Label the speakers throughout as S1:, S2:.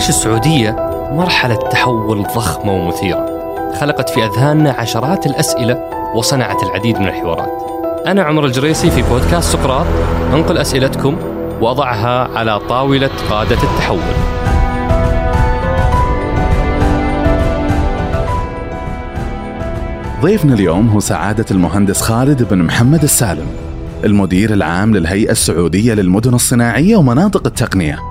S1: تعيش السعودية مرحلة تحول ضخمة ومثيرة خلقت في أذهاننا عشرات الأسئلة وصنعت العديد من الحوارات. أنا عمر الجريسي في بودكاست سقراط أنقل أسئلتكم وأضعها على طاولة قادة التحول.
S2: ضيفنا اليوم هو سعادة المهندس خالد بن محمد السالم المدير العام للهيئة السعودية للمدن الصناعية ومناطق التقنية.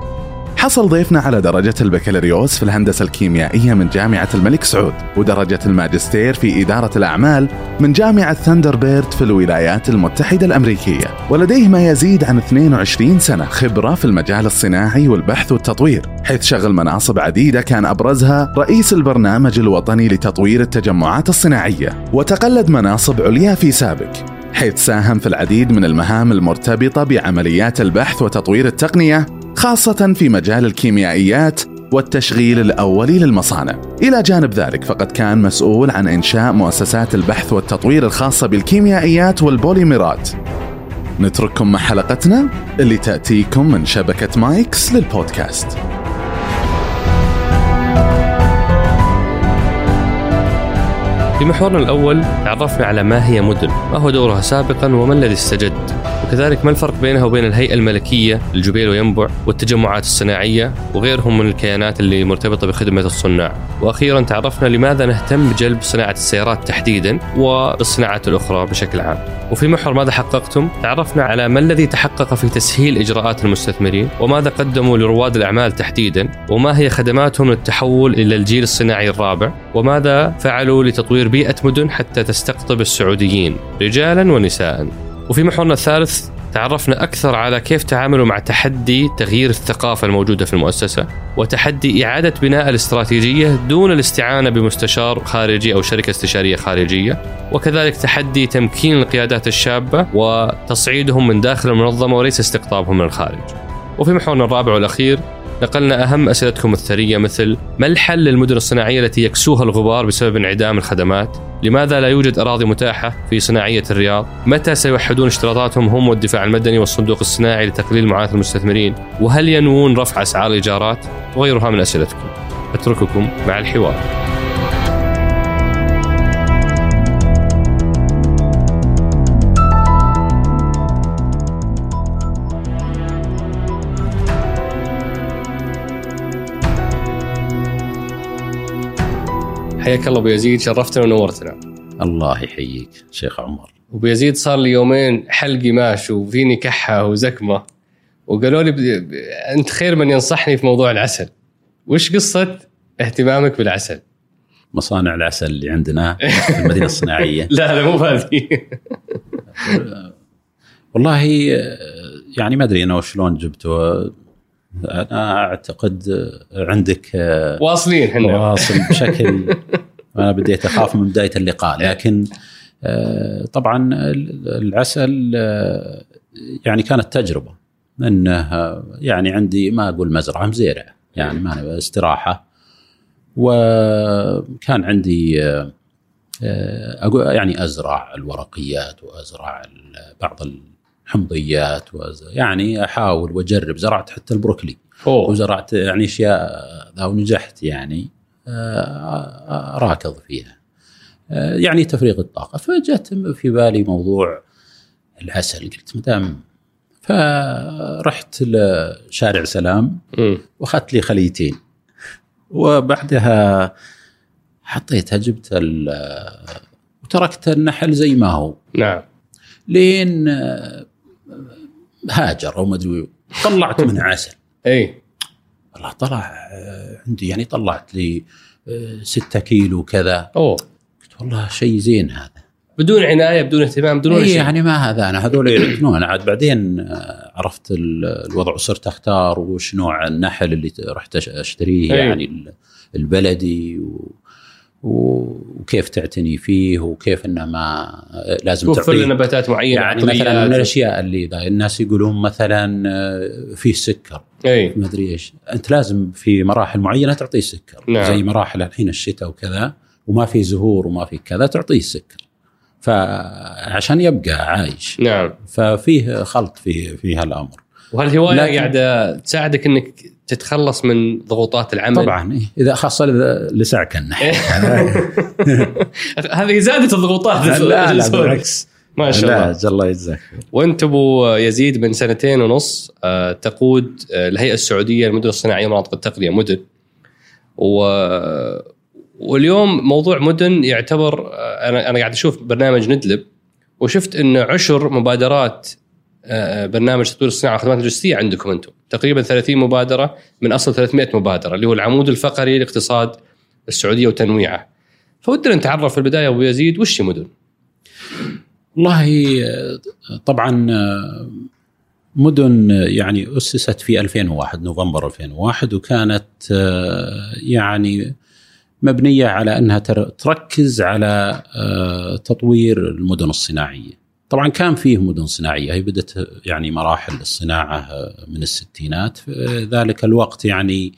S2: حصل ضيفنا على درجة البكالوريوس في الهندسة الكيميائية من جامعة الملك سعود ودرجة الماجستير في إدارة الأعمال من جامعة ثاندربيرت في الولايات المتحدة الأمريكية. ولديه ما يزيد عن 22 سنة خبرة في المجال الصناعي والبحث والتطوير حيث شغل مناصب عديدة كان أبرزها رئيس البرنامج الوطني لتطوير التجمعات الصناعية وتقلد مناصب عليا في سابق حيث ساهم في العديد من المهام المرتبطة بعمليات البحث وتطوير التقنية خاصة في مجال الكيميائيات والتشغيل الأولي للمصانع. إلى جانب ذلك فقد كان مسؤول عن إنشاء مؤسسات البحث والتطوير الخاصة بالكيميائيات والبوليمرات. نترككم مع حلقتنا اللي تأتيكم من شبكة مايكس للبودكاست.
S1: في محورنا الأول تعرفنا على ما هي مدن ما هو دورها سابقا وما الذي استجد؟ وكذلك ما الفرق بينها وبين الهيئة الملكية الجبيل وينبع والتجمعات الصناعية وغيرهم من الكيانات اللي مرتبطة بخدمة الصناع؟ وأخيرا تعرفنا لماذا نهتم بجلب صناعة السيارات تحديدا والصناعات الأخرى بشكل عام؟ وفي محور ماذا حققتم؟ تعرفنا على ما الذي تحقق في تسهيل إجراءات المستثمرين وماذا قدموا لرواد الأعمال تحديدا وما هي خدماتهم للتحول إلى الجيل الصناعي الرابع وماذا فعلوا لتطوير بيئة مدن حتى تستقطب السعوديين رجالا ونساء. وفي محورنا الثالث تعرفنا أكثر على كيف تعاملوا مع تحدي تغيير الثقافة الموجودة في المؤسسة وتحدي إعادة بناء الاستراتيجية دون الاستعانة بمستشار خارجي أو شركة استشارية خارجية. وكذلك تحدي تمكين القيادات الشابة وتصعيدهم من داخل المنظمة وليس استقطابهم من الخارج. وفي محورنا الرابع والأخير نقلنا أهم أسئلتكم الثرية مثل ما الحل للمدن الصناعية التي يكسوها الغبار بسبب انعدام الخدمات؟ لماذا لا يوجد أراضي متاحة في صناعية الرياض؟ متى سيوحدون اشتراطاتهم هم والدفاع المدني والصندوق الصناعي لتقليل معاناة المستثمرين؟ وهل ينوون رفع أسعار الإيجارات؟ وغيرها من أسئلتكم أترككم مع الحوار حياك الله أبو يزيد شرفتنا ونورتنا.
S3: الله يحييك شيخ عمر.
S1: أبو يزيد صار لي يومين حلقي ماش وفيني كحه وزكمة وقالوا لي ب... ب... أنت خير من ينصحني في موضوع العسل. وش قصة اهتمامك بالعسل؟
S3: مصانع العسل اللي عندنا في المدينة الصناعية.
S1: لا لا مو هذه.
S3: والله يعني ما أدري أنا وشلون جبته أنا أعتقد عندك
S1: واصلين إحنا.
S3: واصل بشكل أنا بديت أخاف من بداية اللقاء لكن طبعا العسل يعني كانت تجربة إنه يعني عندي ما أقول مزرعة مزيرع يعني ما استراحة. وكان عندي يعني أزرع الورقيات وأزرع بعض الحمضيات يعني أحاول وأجرب زرعت حتى البروكلي.
S1: أوه.
S3: وزرعت يعني أشياء ونجحت يعني راكض فيها. يعني تفريغ الطاقة. فجت في بالي موضوع العسل. قلت مدام فرحت لشارع سلام وأخذت لي خليتين. وبعدها حطيتها جبت وتركت النحل زي ما هو.
S1: نعم.
S3: لين هاجر أو ما أدري طلعت منه عسل.
S1: اي
S3: والله طلع عندي يعني طلعت لي 6 كيلو كذا
S1: أوه.
S3: قلت والله شيء زين هذا.
S1: بدون عناية بدون اهتمام بدون
S3: اي
S1: شيء.
S3: يعني ما هذا أنا هذول يعجنون عاد بعدين عرفت الوضع وصرت أختار وش نوع النحل اللي رحت أشتريه
S1: أي.
S3: يعني البلدي و وكيف تعتني فيه وكيف إنه ما لازم
S1: توفر
S3: تعطيه.
S1: نباتات معينة
S3: يعني مثلا من. الأشياء اللي ذا الناس يقولون مثلا فيه سكر.
S1: اي
S3: ما أدري إيش. أنت لازم في مراحل معينة تعطيه سكر.
S1: نعم.
S3: زي مراحل الحين الشتاء وكذا وما في زهور وما في كذا تعطيه السكر فعشان يبقى عايش.
S1: نعم.
S3: ففيه خلط في في هالأمر.
S1: وهالهواية
S3: لكن-
S1: قاعدة تساعدك إنك تتخلص من ضغوطات العمل.
S3: طبعا إيه. إذا خاصة إذا لسعك النحو
S1: هذه زادت الضغوطات
S3: لا لا بالعكس.
S1: ما شاء
S3: لا
S1: الله.
S3: الله يجزاك.
S1: وأنت أبو يزيد من سنتين ونص آه، تقود آه، الهيئة السعودية للمدن الصناعية ومناطق التقنيه مدن. و واليوم موضوع مدن يعتبر آه، أنا أنا قاعد أشوف برنامج ندلب وشفت إن عشر مبادرات برنامج تطوير الصناعة والخدمات اللوجستية عندكم أنتم تقريبا 30 مبادرة من أصل 300 مبادرة اللي هو العمود الفقري لاقتصاد السعودية وتنويعه فودنا نتعرف في البداية أبو يزيد وش هي مدن؟
S3: والله آه، طبعا آه، مدن آه، يعني أسست في 2001 نوفمبر 2001 وكانت آه، يعني مبنية على أنها تر- تركز على آه، تطوير المدن الصناعية. طبعا كان فيه مدن صناعية هي بدأت يعني مراحل الصناعة آه، من الستينات في ذلك الوقت يعني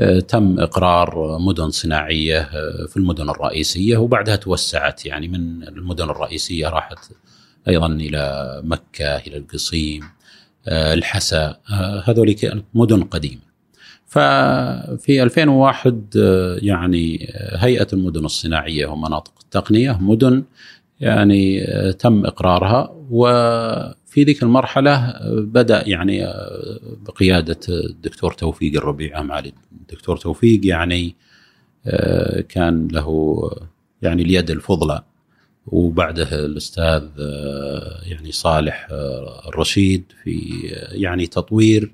S3: آه، تم إقرار مدن صناعية آه، في المدن الرئيسية وبعدها توسعت يعني من المدن الرئيسية راحت أيضا إلى مكة إلى القصيم الحسا هذول كانت مدن قديمة. ففي 2001 آه، يعني هيئة المدن الصناعية ومناطق التقنية مدن يعني آه، تم إقرارها. وفي ذيك المرحلة بدأ يعني آه، بقيادة الدكتور توفيق الربيع معالي الدكتور توفيق يعني آه، كان له يعني اليد الفضلى. وبعده الأستاذ يعني صالح الرشيد في يعني تطوير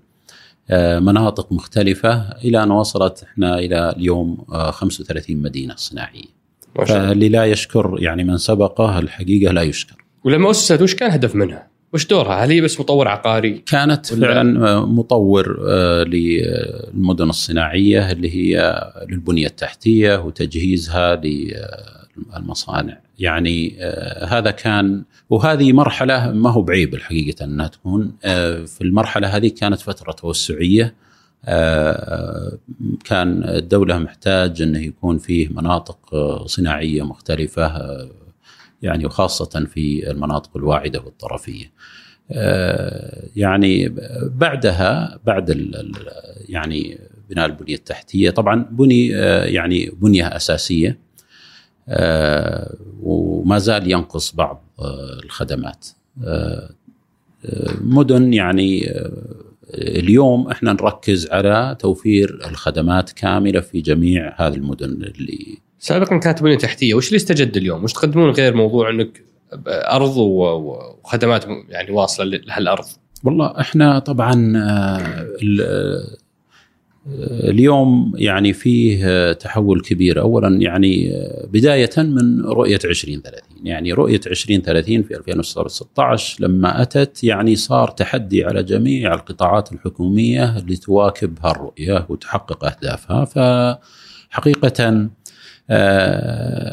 S3: مناطق مختلفة إلى أن وصلت إحنا إلى اليوم آه، 35
S1: مدينة صناعية.
S3: فاللي لا يشكر يعني من سبقه الحقيقة لا يشكر.
S1: ولما أسست وش كان هدف منها؟ وش دورها؟ هل هي بس مطور عقاري؟
S3: كانت فعلا آه، مطور آه، للمدن الصناعية اللي هي للبنية التحتية وتجهيزها للمصانع يعني آه، هذا كان وهذه مرحلة ما هو بعيب الحقيقة إنها تكون آه، في المرحلة هذه كانت فترة توسعية آه، كان الدولة محتاج انه يكون فيه مناطق آه، صناعية مختلفة آه، يعني وخاصة في المناطق الواعدة والطرفية. آه، يعني بعدها بعد يعني بناء البنية التحتية طبعا بني آه، يعني بنية أساسية آه، وما زال ينقص بعض آه، الخدمات آه، آه، مدن يعني آه، اليوم إحنا نركز على توفير الخدمات كاملة في جميع هذه المدن اللي
S1: سابقا كانت بنيه تحتية، وش اللي استجد اليوم؟ وش تقدمون غير موضوع إنك أرض وخدمات يعني واصلة لهالأرض؟
S3: والله إحنا طبعا آه، اليوم يعني فيه تحول كبير. اولا يعني بداية من رؤية 2030 يعني رؤية 2030 في 2016 لما أتت يعني صار تحدي على جميع القطاعات الحكومية لتواكب هالرؤية وتحقق أهدافها. فحقيقة آه،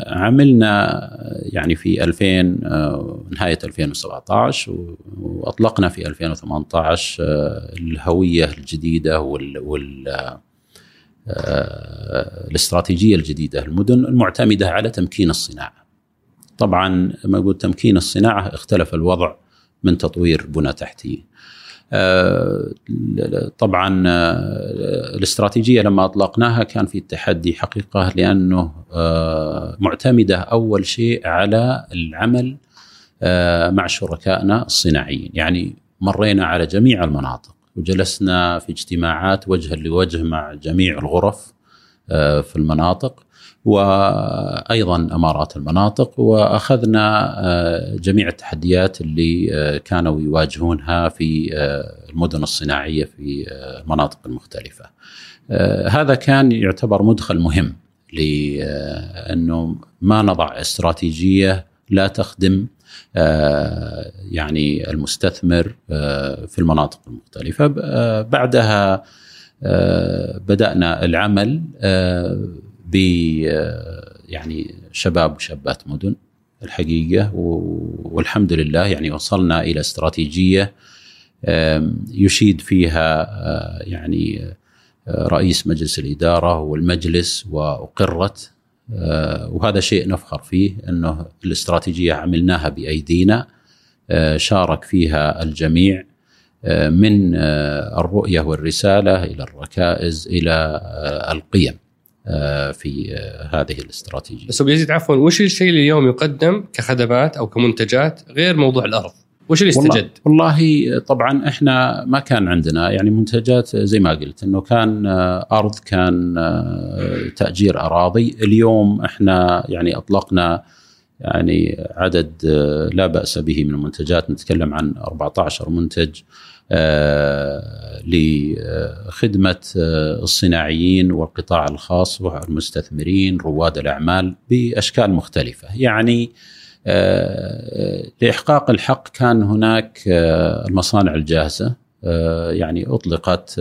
S3: عملنا يعني في 2000 آه، نهاية 2017 و- وأطلقنا في 2018 آه، الهوية الجديدة وال, وال آه، الاستراتيجية الجديدة المدن المعتمدة على تمكين الصناعة. طبعا ما أقول تمكين الصناعة اختلف الوضع من تطوير بنى تحتية آه، طبعا آه، الاستراتيجية لما أطلقناها كان في تحدي حقيقة لأنه آه، معتمدة أول شيء على العمل آه، مع شركائنا الصناعيين، يعني مرينا على جميع المناطق وجلسنا في اجتماعات وجها لوجه مع جميع الغرف آه، في المناطق. وأيضا أمارات المناطق وأخذنا آه، جميع التحديات اللي آه، كانوا يواجهونها في آه، المدن الصناعية في المناطق المختلفة. هذا كان يعتبر مدخل مهم لأنه ما نضع استراتيجية لا تخدم يعني المستثمر في المناطق المختلفة بعدها بدأنا العمل ب آه، يعني شباب وشابات مدن الحقيقة والحمد لله يعني وصلنا إلى استراتيجية يشيد فيها آه، يعني آه، رئيس مجلس الإدارة والمجلس واقرت وهذا شيء نفخر فيه أنه الاستراتيجية عملناها بأيدينا شارك فيها الجميع من الرؤية والرسالة إلى الركائز إلى القيم. في هذه الاستراتيجية.
S1: بس يزيد عفوا وش الشيء اللي اليوم يقدم كخدمات أو كمنتجات غير موضوع الأرض؟ وش اللي استجد؟
S3: والله, والله طبعا إحنا ما كان عندنا يعني منتجات زي ما قلت إنه كان أرض كان تأجير أراضي، اليوم إحنا يعني أطلقنا يعني عدد لا بأس به من المنتجات نتكلم عن 14 منتج آه، لخدمة آه، الصناعيين والقطاع الخاص والمستثمرين رواد الأعمال بأشكال مختلفة. يعني آه، لإحقاق الحق كان هناك المصانع الجاهزة يعني أطلقت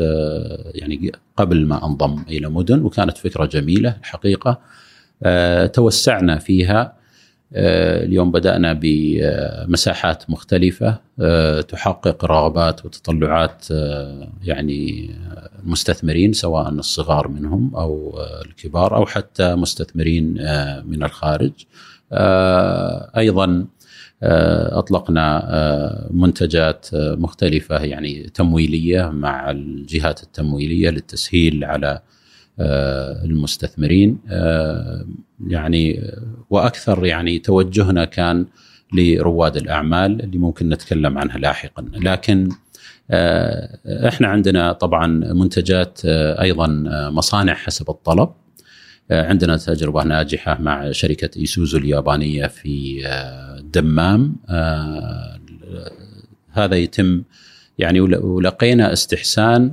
S3: يعني قبل ما انضم إلى مدن وكانت فكرة جميلة الحقيقة. توسعنا فيها. آه، اليوم بدأنا بمساحات مختلفة آه، تحقق رغبات وتطلعات آه، يعني المستثمرين سواء الصغار منهم أو الكبار أو حتى مستثمرين من الخارج. أيضا أطلقنا منتجات مختلفة يعني تمويلية مع الجهات التمويلية للتسهيل على آه، المستثمرين. آه، يعني وأكثر يعني توجهنا كان لرواد الأعمال اللي ممكن نتكلم عنها لاحقا. لكن آه، إحنا عندنا طبعا منتجات أيضا مصانع حسب الطلب. عندنا تجربة ناجحة مع شركة إيسوزو اليابانية في الدمام. هذا يتم يعني ولقينا استحسان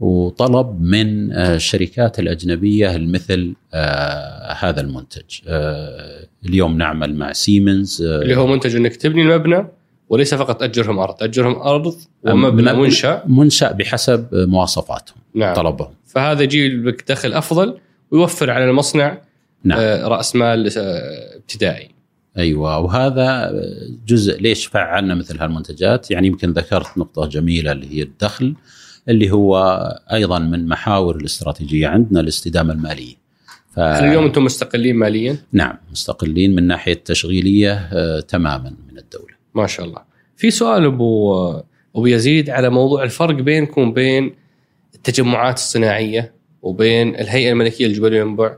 S3: وطلب من آه، الشركات الأجنبية مثل آه، هذا المنتج. آه، اليوم نعمل مع سيمنز
S1: اللي هو منتج أنك تبني المبنى وليس فقط تأجرهم أرض. تأجرهم أرض ومبنى منشأ.
S3: منشأ بحسب مواصفاتهم نعم. طلبهم.
S1: فهذا يجيب لك دخل أفضل ويوفر على المصنع نعم. رأس مال ابتدائي.
S3: أيوه. وهذا جزء ليش فعلنا مثل هالمنتجات؟ يعني يمكن ذكرت نقطة جميلة اللي هي الدخل. اللي هو أيضا من محاور الاستراتيجية عندنا الاستدامة المالية.
S1: ف... اليوم أنتم مستقلين ماليا؟
S3: نعم مستقلين من ناحية تشغيلية آه تماما من الدولة.
S1: ما شاء الله. في سؤال أبو أبو يزيد على موضوع الفرق بينكم وبين التجمعات الصناعية وبين الهيئة الملكية للجبال والينبع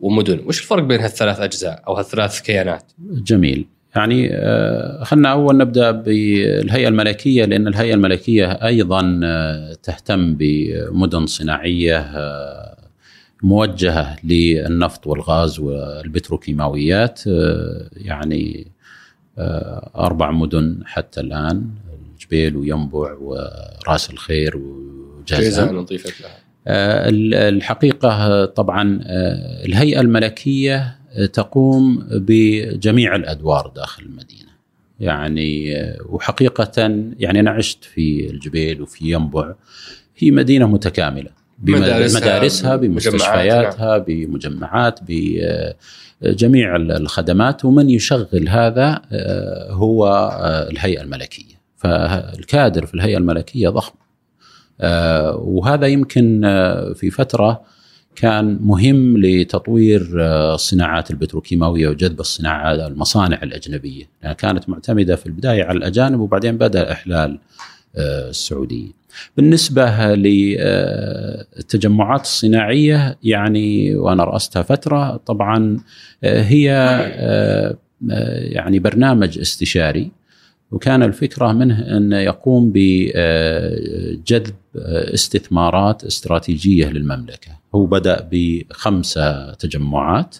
S1: ومدن، وش الفرق بين هالثلاث أجزاء أو هالثلاث كيانات؟
S3: جميل. يعني آه، خلنا أول نبدأ بالهيئة الملكية لأن الهيئة الملكية أيضا آه، تهتم بمدن صناعية آه، موجهة للنفط والغاز والبتروكيماويات يعني أربع مدن حتى الآن جبيل وينبع وراس الخير وجازان
S1: نضيفت لها.
S3: الحقيقة طبعا الهيئة الملكية تقوم بجميع الأدوار داخل المدينة. يعني وحقيقة يعني أنا عشت في الجبيل وفي ينبع. هي مدينة متكاملة. بمدارسها, مدارسها بمستشفياتها. بمجمعات بجميع الخدمات. ومن يشغل هذا آه، هو آه، الهيئة الملكية. فالكادر في الهيئة الملكية ضخم. آه، وهذا يمكن في فترة كان مهم لتطوير آه، الصناعات البتروكيماوية وجذب الصناعات المصانع الأجنبية، يعني كانت معتمدة في البداية على الأجانب وبعدين بدأ إحلال آه، السعودية. بالنسبة للتجمعات الصناعية يعني وأنا رأستها فترة طبعا آه، هي يعني برنامج استشاري وكان الفكرة منه أن يقوم بجذب استثمارات استراتيجية للمملكة. هو بدأ بخمسة تجمعات.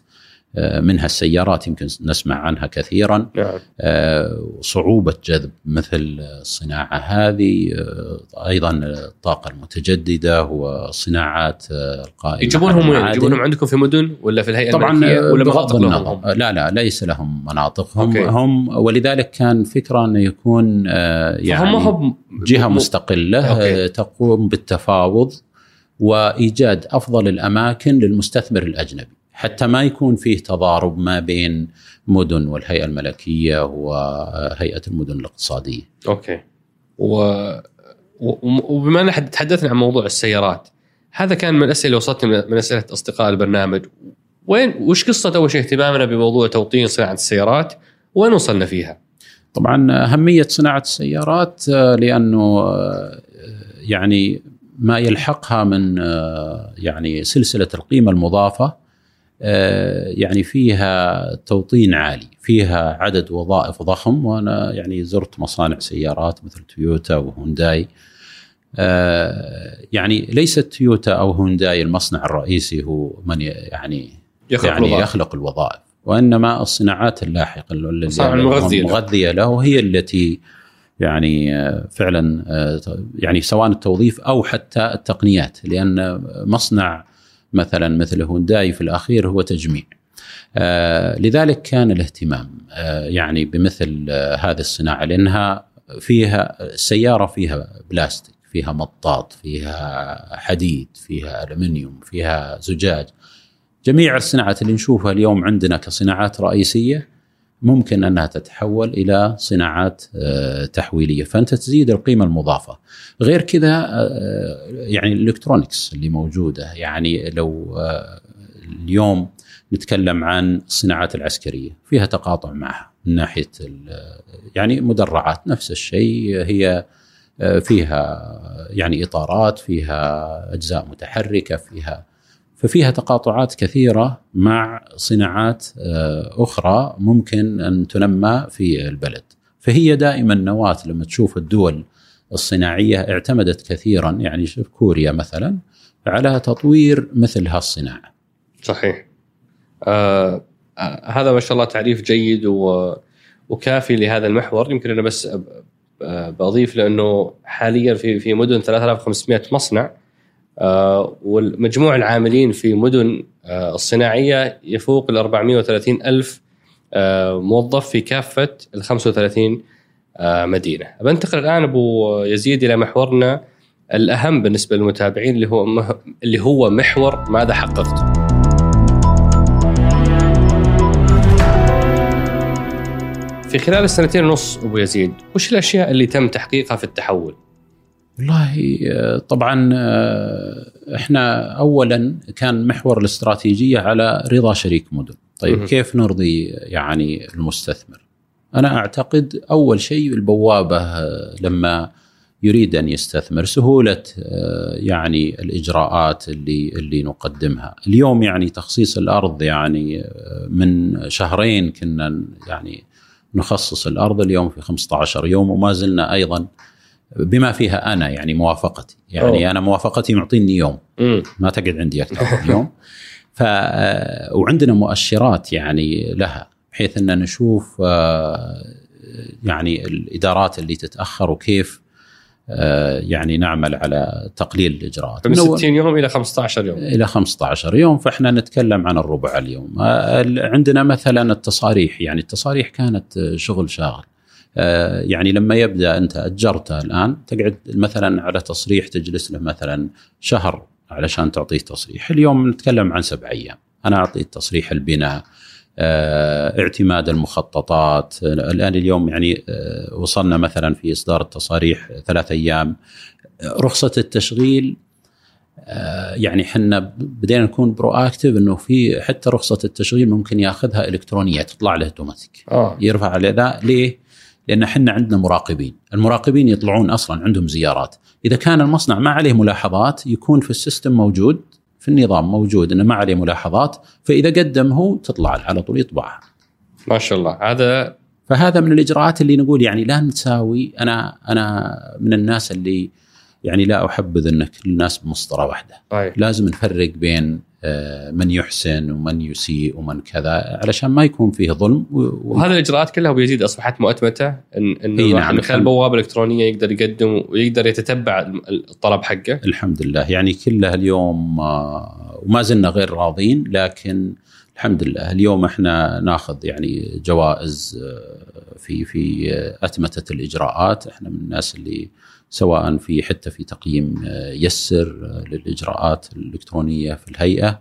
S3: منها السيارات يمكن نسمع عنها كثيرا نعم. آه، صعوبة جذب مثل الصناعة هذه آه، أيضا الطاقة المتجددة والصناعات القائمة
S1: يجيبونهم وين؟ يجيبونهم عندكم في مدن ولا في الهيئة
S3: طبعا ولا مناطق لهم؟ لا لا ليس لهم مناطق هم okay. هم ولذلك كان فكرة أنه يكون يعني هم جهة مستقلة okay. تقوم بالتفاوض وإيجاد أفضل الأماكن للمستثمر الأجنبي حتى ما يكون فيه تضارب ما بين مدن والهيئة الملكية وهيئة المدن الاقتصادية.
S1: أوكي. و... وبما أن تحدثنا عن موضوع السيارات هذا كان من الأسئلة اللي وصلتني من أسئلة أصدقاء البرنامج وين وش قصة أول شيء اهتمامنا بموضوع توطين صناعة السيارات وين وصلنا فيها؟
S3: طبعا أهمية صناعة السيارات آه، لأنه آه، يعني ما يلحقها من آه، يعني سلسلة القيمة المضافة يعني فيها توطين عالي فيها عدد وظائف ضخم وأنا يعني زرت مصانع سيارات مثل تويوتا وهونداي يعني ليست تويوتا أو هونداي المصنع الرئيسي هو من يعني
S1: يخلق
S3: يعني
S1: الوظائف.
S3: يخلق الوظائف وإنما الصناعات اللاحقة اللي
S1: الصناعة المغذية له.
S3: المغذيه له هي التي يعني آه، فعلا آه، يعني سواء التوظيف أو حتى التقنيات لأن مصنع مثلا مثل هونداي في الأخير هو تجميع. آه، لذلك كان الاهتمام آه، يعني بمثل آه، هذه الصناعة لأنها فيها السياره فيها بلاستيك فيها مطاط فيها حديد فيها الومنيوم فيها زجاج. جميع الصناعات اللي نشوفها اليوم عندنا كصناعات رئيسية ممكن أنها تتحول إلى صناعات آه، تحويلية. فأنت تزيد القيمة المضافة. غير كذا آه، يعني الالكترونكس اللي موجودة. يعني لو آه، اليوم نتكلم عن الصناعات العسكرية فيها تقاطع معها من ناحية يعني مدرعات. نفس الشيء هي آه، فيها يعني إطارات فيها أجزاء متحركة فيها ففيها تقاطعات كثيرة مع صناعات آه، أخرى ممكن أن تنمى في البلد. فهي دائما نواة لما تشوف الدول الصناعية اعتمدت كثيرا يعني شوف كوريا مثلا على تطوير مثل هالصناعة.
S1: صحيح. آه هذا ما شاء الله تعريف جيد وكافي لهذا المحور. يمكن أنا بس بضيف لأنه حاليا في في مدن 3500 مصنع. والمجموع العاملين في مدن آه، الصناعية يفوق ال 430 ألف آه، موظف في كافة ال 35 آه، مدينة. بنتقل الآن أبو يزيد إلى محورنا الأهم بالنسبة للمتابعين اللي هو اللي هو محور ماذا حققت؟ في خلال السنتين ونص أبو يزيد وش الأشياء اللي تم تحقيقها في التحول؟
S3: والله آه، طبعا آه، إحنا اولا كان محور الاستراتيجية على رضا شريك مدن طيب. كيف نرضي يعني المستثمر؟ أنا أعتقد أول شيء البوابة آه، لما يريد أن يستثمر سهولة يعني الإجراءات اللي اللي نقدمها. اليوم يعني تخصيص الأرض يعني من شهرين كنا يعني نخصص الأرض اليوم في 15 يوم وما زلنا أيضا بما فيها أنا يعني موافقتي. يعني
S1: أوه.
S3: أنا موافقتي معطيني يوم. ما تقعد عندي أكثر من يوم. ف آه، وعندنا مؤشرات يعني لها بحيث ان نشوف آه، يعني الإدارات اللي تتأخر وكيف آه، يعني نعمل على تقليل الإجراءات.
S1: من
S3: من أول-
S1: 60 يوم إلى 15 يوم.
S3: إلى 15 يوم فإحنا نتكلم عن الربع اليوم. ال- عندنا مثلا التصاريح. يعني التصاريح كانت شغل شاغل. يعني لما يبدأ أنت اجرته الآن تقعد مثلا على تصريح تجلس له مثلا شهر علشان تعطيه تصريح. اليوم نتكلم عن سبع أيام. أنا اعطيه تصريح البناء آه، اعتماد المخططات. آه، الآن اليوم يعني آه، وصلنا مثلا في إصدار التصاريح ثلاث أيام. آه، رخصة التشغيل آه، يعني حنا بدينا نكون proactive إنه في حتى رخصة التشغيل ممكن ياخذها إلكترونية تطلع له اوتوماتيك
S1: آه.
S3: يرفع عليه ذا. ليه؟ لأن إحنا عندنا مراقبين، المراقبين يطلعون أصلا عندهم زيارات، إذا كان المصنع ما عليه ملاحظات يكون في ال system موجود في النظام موجود إنه ما عليه ملاحظات، فإذا قدم هو تطلع على طول يطبعها.
S1: ما شاء الله. هذا
S3: فهذا من الإجراءات اللي نقول يعني لا نساوي أنا أنا من الناس اللي يعني لا أحبذ ان كل الناس بمسطرة واحدة.
S1: طيب
S3: لازم نفرق بين آه، من يحسن ومن يسيء ومن كذا علشان ما يكون فيه ظلم و-
S1: وهذه الإجراءات كلها أبو يزيد أصبحت مؤتمتة ان انه
S3: نعم.
S1: من خلال بوابه الكترونيه يقدر يقدم ويقدر يتتبع الطلب حقه
S3: الحمد لله يعني كلها اليوم آه، وما زلنا غير راضين لكن الحمد لله اليوم إحنا ناخذ يعني جوائز آه، في في أتمتة الإجراءات إحنا من الناس اللي سواء في حتى في تقييم آه، يسر آه، للإجراءات الإلكترونية في الهيئة.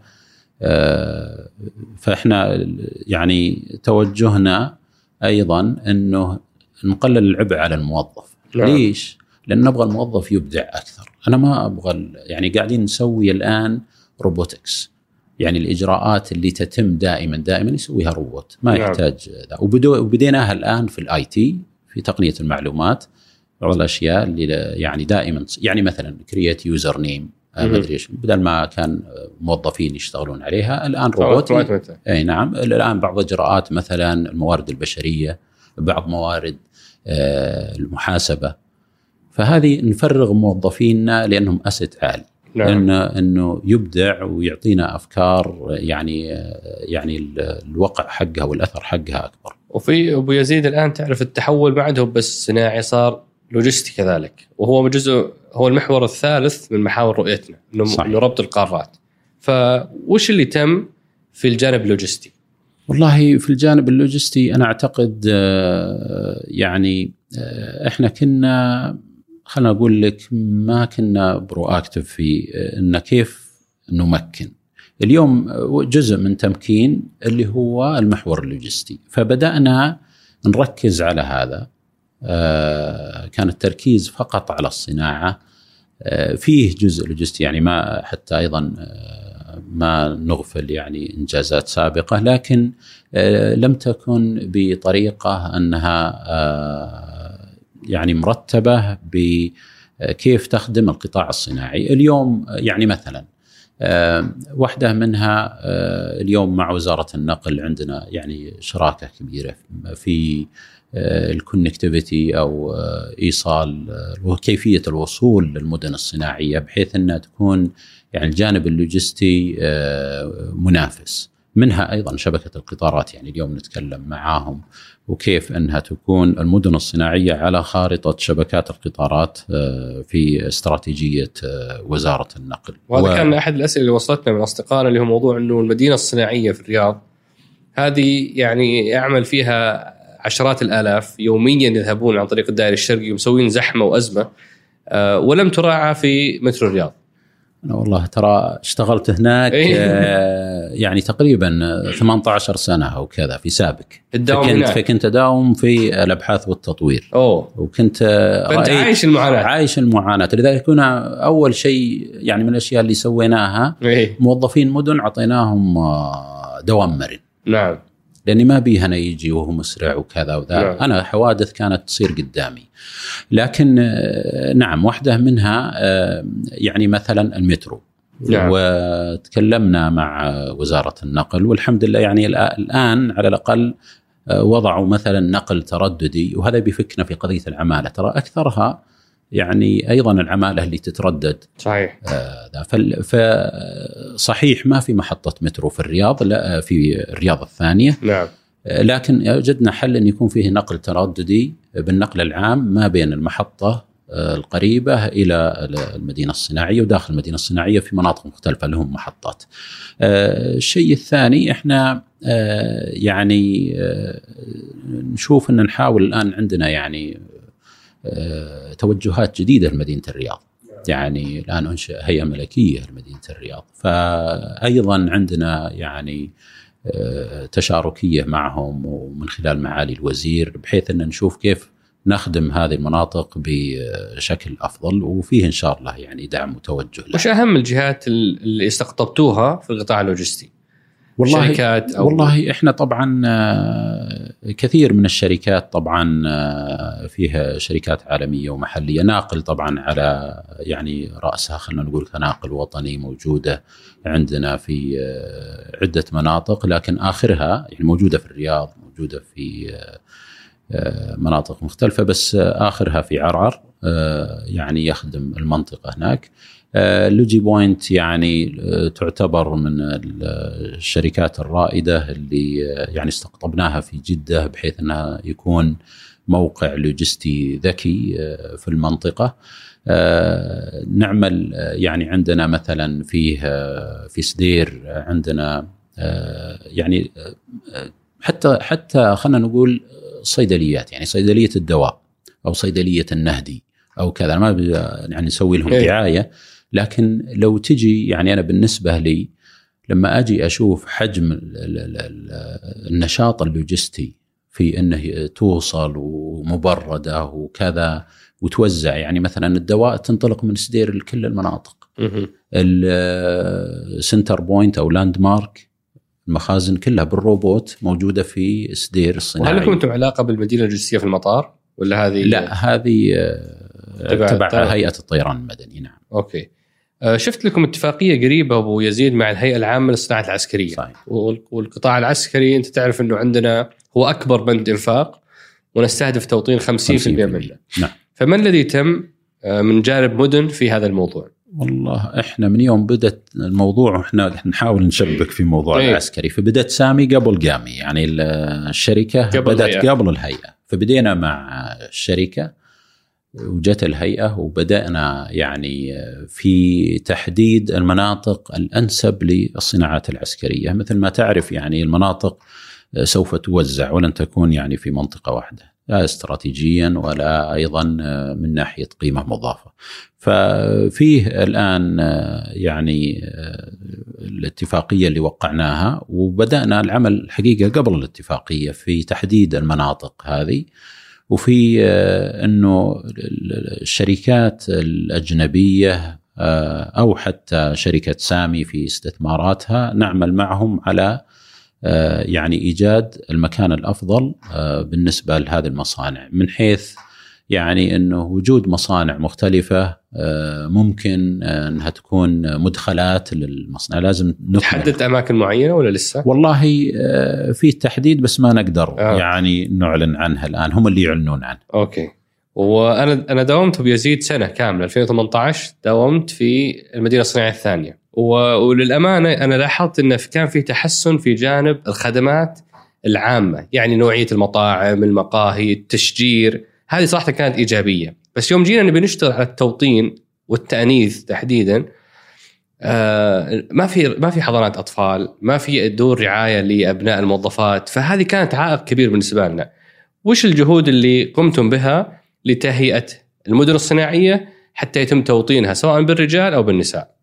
S3: آه، فإحنا يعني توجهنا أيضا إنه نقلل العبء على الموظف.
S1: نعم.
S3: ليش؟ لأن نبغى الموظف يبدع أكثر، أنا ما أبغى يعني قاعدين نسوي الآن robotics يعني الإجراءات اللي تتم دائما دائما يسويها روبوت ما
S1: نعم.
S3: يحتاج ذا. وبديناها الآن في ال IT في تقنية المعلومات. بعض الأشياء اللي يعني دائما يعني مثلا create username ما أدري إيش بدل ما كان موظفين يشتغلون عليها الآن روبوت إي نعم الآن بعض إجراءات مثلا الموارد البشرية بعض موارد آه، المحاسبة. فهذه نفرغ موظفينا لأنهم اسد عالي. نعم. انه إنه يبدع ويعطينا أفكار يعني يعني الوقع حقها والأثر حقها أكبر.
S1: وفي أبو يزيد الآن تعرف التحول ما عندهم بس صناعي صار لوجستي كذلك. وهو جزء هو المحور الثالث من محاور رؤيتنا إنه إنه ربط القارات. فوش اللي تم في الجانب اللوجستي؟
S3: والله في الجانب اللوجستي أنا أعتقد آه، يعني آه، إحنا كنا خلنا أقول لك ما كنا proactive في إن كيف نمكن. اليوم جزء من تمكين اللي هو المحور اللوجستي. فبدأنا نركز على هذا. آه، كان التركيز فقط على الصناعة. آه، فيه جزء لوجستي يعني ما حتى أيضا آه، ما نغفل يعني إنجازات سابقة لكن لم تكن بطريقة أنها يعني مرتبة بكيف تخدم القطاع الصناعي. اليوم يعني مثلا آه، واحدة منها آه، اليوم مع وزارة النقل عندنا يعني شراكة كبيرة في آه، ال connectivity أو إيصال وكيفيه الوصول للمدن الصناعية بحيث إنها تكون يعني الجانب اللوجستي منافس منها أيضا شبكة القطارات يعني اليوم نتكلم معاهم وكيف إنها تكون المدن الصناعية على خارطة شبكات القطارات آه، في استراتيجية آه، وزارة النقل.
S1: وهذا و... كان أحد الأسئلة اللي وصلتنا من أصدقائنا اللي هو موضوع إنه المدينة الصناعية في الرياض هذه يعني يعمل فيها عشرات الآلاف يوميا يذهبون عن طريق الدائري الشرقي ومسوين زحمة وأزمة. آه، ولم تراعى في مترو الرياض.
S3: أنا والله ترى اشتغلت هناك إيه. آه يعني تقريبا 18 سنة أو كذا في سابك فكنت فكنت أداوم في الأبحاث والتطوير.
S1: أوه.
S3: وكنت
S1: فأنت عايش المعاناة.
S3: عايش المعاناة. لذلك كنا أول شيء يعني من الأشياء اللي سويناها إيه؟ موظفين مدن أعطيناهم آه، دوام مرن.
S1: نعم.
S3: لأني ما بي هنا يجي وهو مسرع وكذا وذا نعم. أنا حوادث كانت تصير قدامي لكن آه، نعم واحدة منها آه، يعني مثلا المترو نعم. وتكلمنا مع وزارة النقل والحمد لله يعني الآن على الأقل آه، وضعوا مثلا نقل ترددي وهذا بيفكنا في قضية العمالة ترى أكثرها يعني أيضا العمالة اللي تتردد.
S1: صحيح.
S3: آه فصحيح ما في محطة مترو في الرياض لا في الرياض الثانية.
S1: نعم.
S3: لكن وجدنا حل أن يكون فيه نقل ترددي بالنقل العام ما بين المحطة آه، القريبة إلى المدينة الصناعية وداخل المدينة الصناعية في مناطق مختلفة لهم محطات. آه، الشيء الثاني إحنا آه، يعني نشوف أن نحاول الآن عندنا يعني توجهات جديدة لمدينة الرياض. يعني الآن انشئ هيئة ملكية لمدينة الرياض، فايضا عندنا يعني تشاركية معهم ومن خلال معالي الوزير بحيث أن نشوف كيف نخدم هذه المناطق بشكل أفضل وفيه إن شاء الله يعني دعم وتوجه.
S1: وش أهم الجهات اللي استقطبتوها في القطاع اللوجستي؟
S3: والله شركات أو والله إحنا طبعا آه، كثير من الشركات طبعا آه، فيها شركات عالمية ومحلية ناقل طبعا على يعني رأسها خلينا نقول كناقل وطني موجودة عندنا في آه، عدة مناطق لكن آخرها يعني موجودة في الرياض موجودة في مناطق مختلفة بس آخرها في عرعر يعني يخدم المنطقة هناك. LogiPoint يعني آه، تعتبر من الشركات الرائدة اللي آه، يعني استقطبناها في جدة بحيث أنها يكون موقع لوجستي ذكي آه، في المنطقة نعمل يعني عندنا مثلا فيه في سدير عندنا يعني حتى حتى خلينا نقول صيدليات يعني صيدلية الدواء أو صيدلية النهدي أو كذا ما يعني نسوي لهم إيه. دعاية لكن لو تجي يعني أنا بالنسبة لي لما أجي أشوف حجم النشاط اللوجستي في إنه توصل ومبردة وكذا وتوزع يعني مثلا الدواء تنطلق من سدير لكل المناطق. السنتر بوينت أو لاند مارك المخازن كلها بالروبوت موجودة في سدير الصناعي.
S1: وهل لكم أنتم علاقة بالمدينة اللوجستية في المطار؟ ولا هذه
S3: لا هذه
S1: تبع-
S3: تبع هيئة الطيران المدني نعم.
S1: أوكي. شفت لكم اتفاقية قريبة أبو يزيد مع الهيئة العامة للصناعة العسكرية.
S3: صحيح.
S1: وال- والقطاع العسكري أنت تعرف إنه عندنا هو أكبر بند إنفاق ونستهدف توطين 50% منه.
S3: نعم.
S1: فما الذي تم آه، من جانب مدن في هذا الموضوع؟
S3: والله إحنا من يوم بدت الموضوع إحنا نحاول نشبك في موضوع
S1: طيب.
S3: العسكري. فبدت سامي قبل قامي. يعني ال- الشركة
S1: قبل
S3: بدأت
S1: الهيئة.
S3: قبل الهيئة. فبدينا مع الشركة. وجت الهيئة وبدأنا يعني في تحديد المناطق الأنسب للصناعات العسكرية مثل ما تعرف يعني المناطق سوف توزع ولن تكون يعني في منطقة واحدة لا استراتيجيا ولا أيضا من ناحية قيمة مضافة. ففيه الآن يعني الاتفاقية اللي وقعناها وبدأنا العمل الحقيقة قبل الاتفاقية في تحديد المناطق هذه وفي إنه الشركات الأجنبية أو حتى شركة سامي في استثماراتها نعمل معهم على يعني إيجاد المكان الأفضل بالنسبة لهذه المصانع. من حيث يعني إنه وجود مصانع مختلفة ممكن إنها تكون مدخلات للمصنع لازم
S1: تحدد أماكن معينة ولا لسه؟
S3: والله في تحديد بس ما نقدر
S1: آه.
S3: آه. يعني نعلن عنها الآن هم اللي يعلنون عنها
S1: أوكي وأنا أنا داومت بيزيد سنة كاملة 2018 داومت في المدينة الصناعية الثانية وللأمانة أنا لاحظت انه كان في تحسن في جانب الخدمات العامة يعني نوعية المطاعم المقاهي التشجير هذه صراحة كانت إيجابية. بس يوم جينا نبي نشتغل على التوطين والتأنيث تحديدا آه ما في ما في حضانات أطفال ما في دور رعاية لأبناء الموظفات فهذه كانت عائق كبير بالنسبة لنا. وش الجهود اللي قمتم بها لتهيئة المدن الصناعية حتى يتم توطينها سواء بالرجال أو بالنساء؟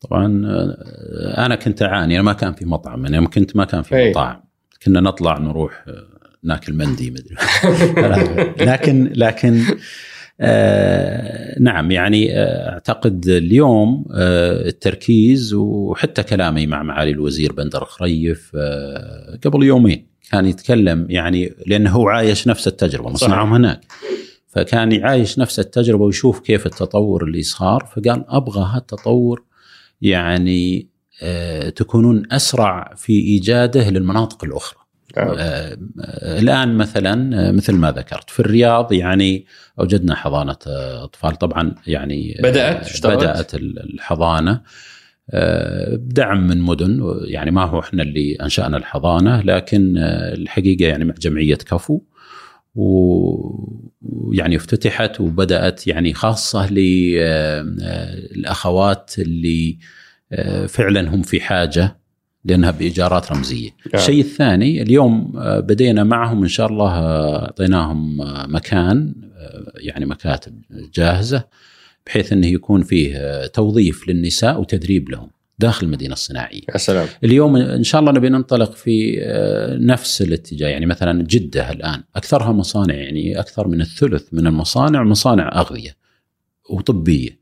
S3: طبعا آه، أنا كنت أعاني أنا ما كان في مطعم أنا يوم كنت ما كان في
S1: أي.
S3: مطاعم. كنا نطلع نروح آه، ناكل مندي مدري لكن لكن آه نعم يعني آه، أعتقد اليوم آه التركيز وحتى كلامي مع معالي الوزير بندر خريف آه قبل يومين كان يتكلم يعني لأنه هو عايش نفس التجربة مصنعهم هناك. فكان يعايش نفس التجربة ويشوف كيف التطور اللي صار فقال أبغى هالتطور يعني آه تكونون أسرع في إيجاده للمناطق الأخرى.
S1: آه.
S3: آه، الآن مثلا آه، مثل ما ذكرت في الرياض يعني أوجدنا حضانة آه، أطفال طبعا يعني
S1: بدأت؟ اشتغلت؟
S3: بدأت ال- الحضانة بدعم من مدن يعني ما هو إحنا اللي أنشأنا الحضانة لكن الحقيقة يعني مع جمعية كفو ويعني افتتحت وبدأت يعني خاصة للاخوات اللي فعلا هم في حاجة لأنها بإيجارات رمزية.
S1: آه.
S3: الشيء الثاني اليوم آه، بدينا معهم إن شاء الله آه، أعطيناهم مكان يعني مكاتب جاهزة بحيث إنه يكون فيه توظيف للنساء وتدريب لهم داخل المدينة الصناعية.
S1: يا سلام
S3: اليوم إن شاء الله نبي ننطلق في نفس الاتجاه يعني مثلا جدة الآن أكثرها مصانع يعني أكثر من الثلث من المصانع مصانع أغذية وطبية.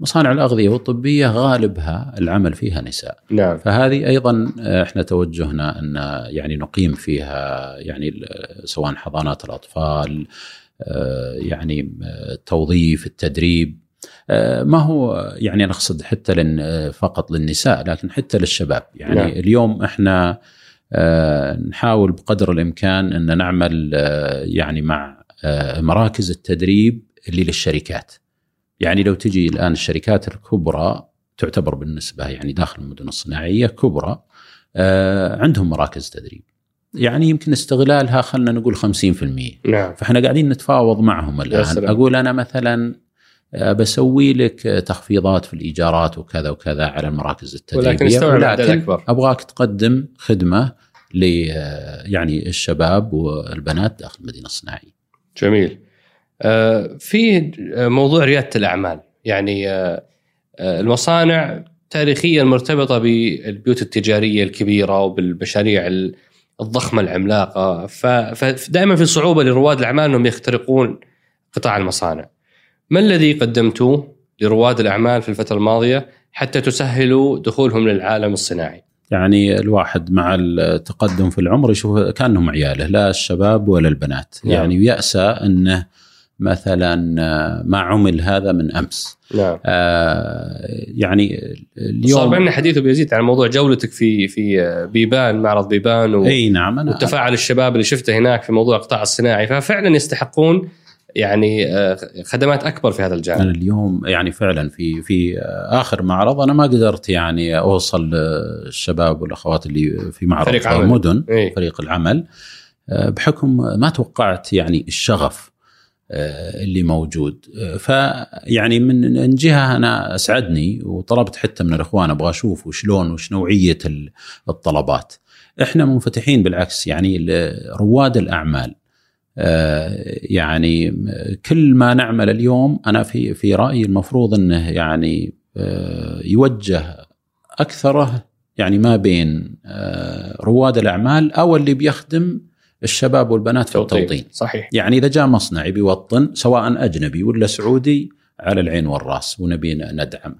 S3: مصانع الأغذية والطبية غالبها العمل فيها نساء.
S1: نعم
S3: فهذه أيضا آه، إحنا توجهنا أن يعني نقيم فيها يعني ال- سواء حضانات الأطفال آه، يعني آه، التوظيف التدريب آه، ما هو يعني أنا اقصد حتى لن آه، فقط للنساء لكن حتى للشباب يعني
S1: نعم.
S3: اليوم إحنا آه، نحاول بقدر الإمكان أن نعمل آه، يعني مع آه، مراكز التدريب اللي للشركات يعني لو تجي الآن الشركات الكبرى تعتبر بالنسبة يعني داخل المدن الصناعية كبرى آه، عندهم مراكز تدريب يعني يمكن استغلالها خلينا نقول 50%
S1: نعم
S3: فإحنا قاعدين نتفاوض معهم
S1: الآن.
S3: أقول أنا مثلا آه، بسوي لك تخفيضات في الإيجارات وكذا وكذا على المراكز التدريبية
S1: ولكن استوعب
S3: ولكن
S1: أكبر.
S3: أبغاك تقدم خدمة ل آه، يعني الشباب والبنات داخل المدينة الصناعية.
S1: جميل في موضوع ريادة الأعمال يعني آه، آه، المصانع تاريخيا مرتبطة بالبيوت التجارية الكبيرة وبالمشاريع ال- الضخمة العملاقة فدائما في صعوبة لرواد الأعمال أنهم يخترقون قطاع المصانع. ما الذي قدمتوه لرواد الأعمال في الفترة الماضية حتى تسهلوا دخولهم للعالم الصناعي؟
S3: يعني الواحد مع التقدم في العمر يشوف كأنهم عياله لا الشباب ولا البنات
S1: نعم.
S3: يعني يأسى أنه مثلا ما عمل هذا من أمس.
S1: نعم.
S3: آه يعني اليوم
S1: صار بيننا حديث أبو يزيد عن موضوع جولتك في في بيبان معرض بيبان و...
S3: أي نعم أنا
S1: وتفاعل الشباب اللي شفته هناك في موضوع القطاع الصناعي. ففعلا يستحقون يعني آه، خدمات أكبر في هذا الجانب.
S3: أنا اليوم يعني فعلا في في آخر معرض أنا ما قدرت يعني أوصل الشباب والأخوات اللي في معرض
S1: فريق عمل.
S3: مدن
S1: إيه.
S3: فريق العمل. آه، بحكم ما توقعت يعني الشغف آه، اللي موجود آه، فيعني من جهة أنا أسعدني وطلبت حتى من الإخوان أبغى أشوف وشلون وش نوعية ال- الطلبات. إحنا منفتحين بالعكس يعني رواد الأعمال آه، يعني كل ما نعمل اليوم أنا في في رأيي المفروض إنه يعني آه، يوجه أكثره يعني ما بين آه، رواد الأعمال أو اللي بيخدم الشباب والبنات في التوطين.
S1: صحيح.
S3: يعني إذا جاء مصنع يبي يوطن سواء أجنبي ولا سعودي على العين والرأس ونبي ندعم.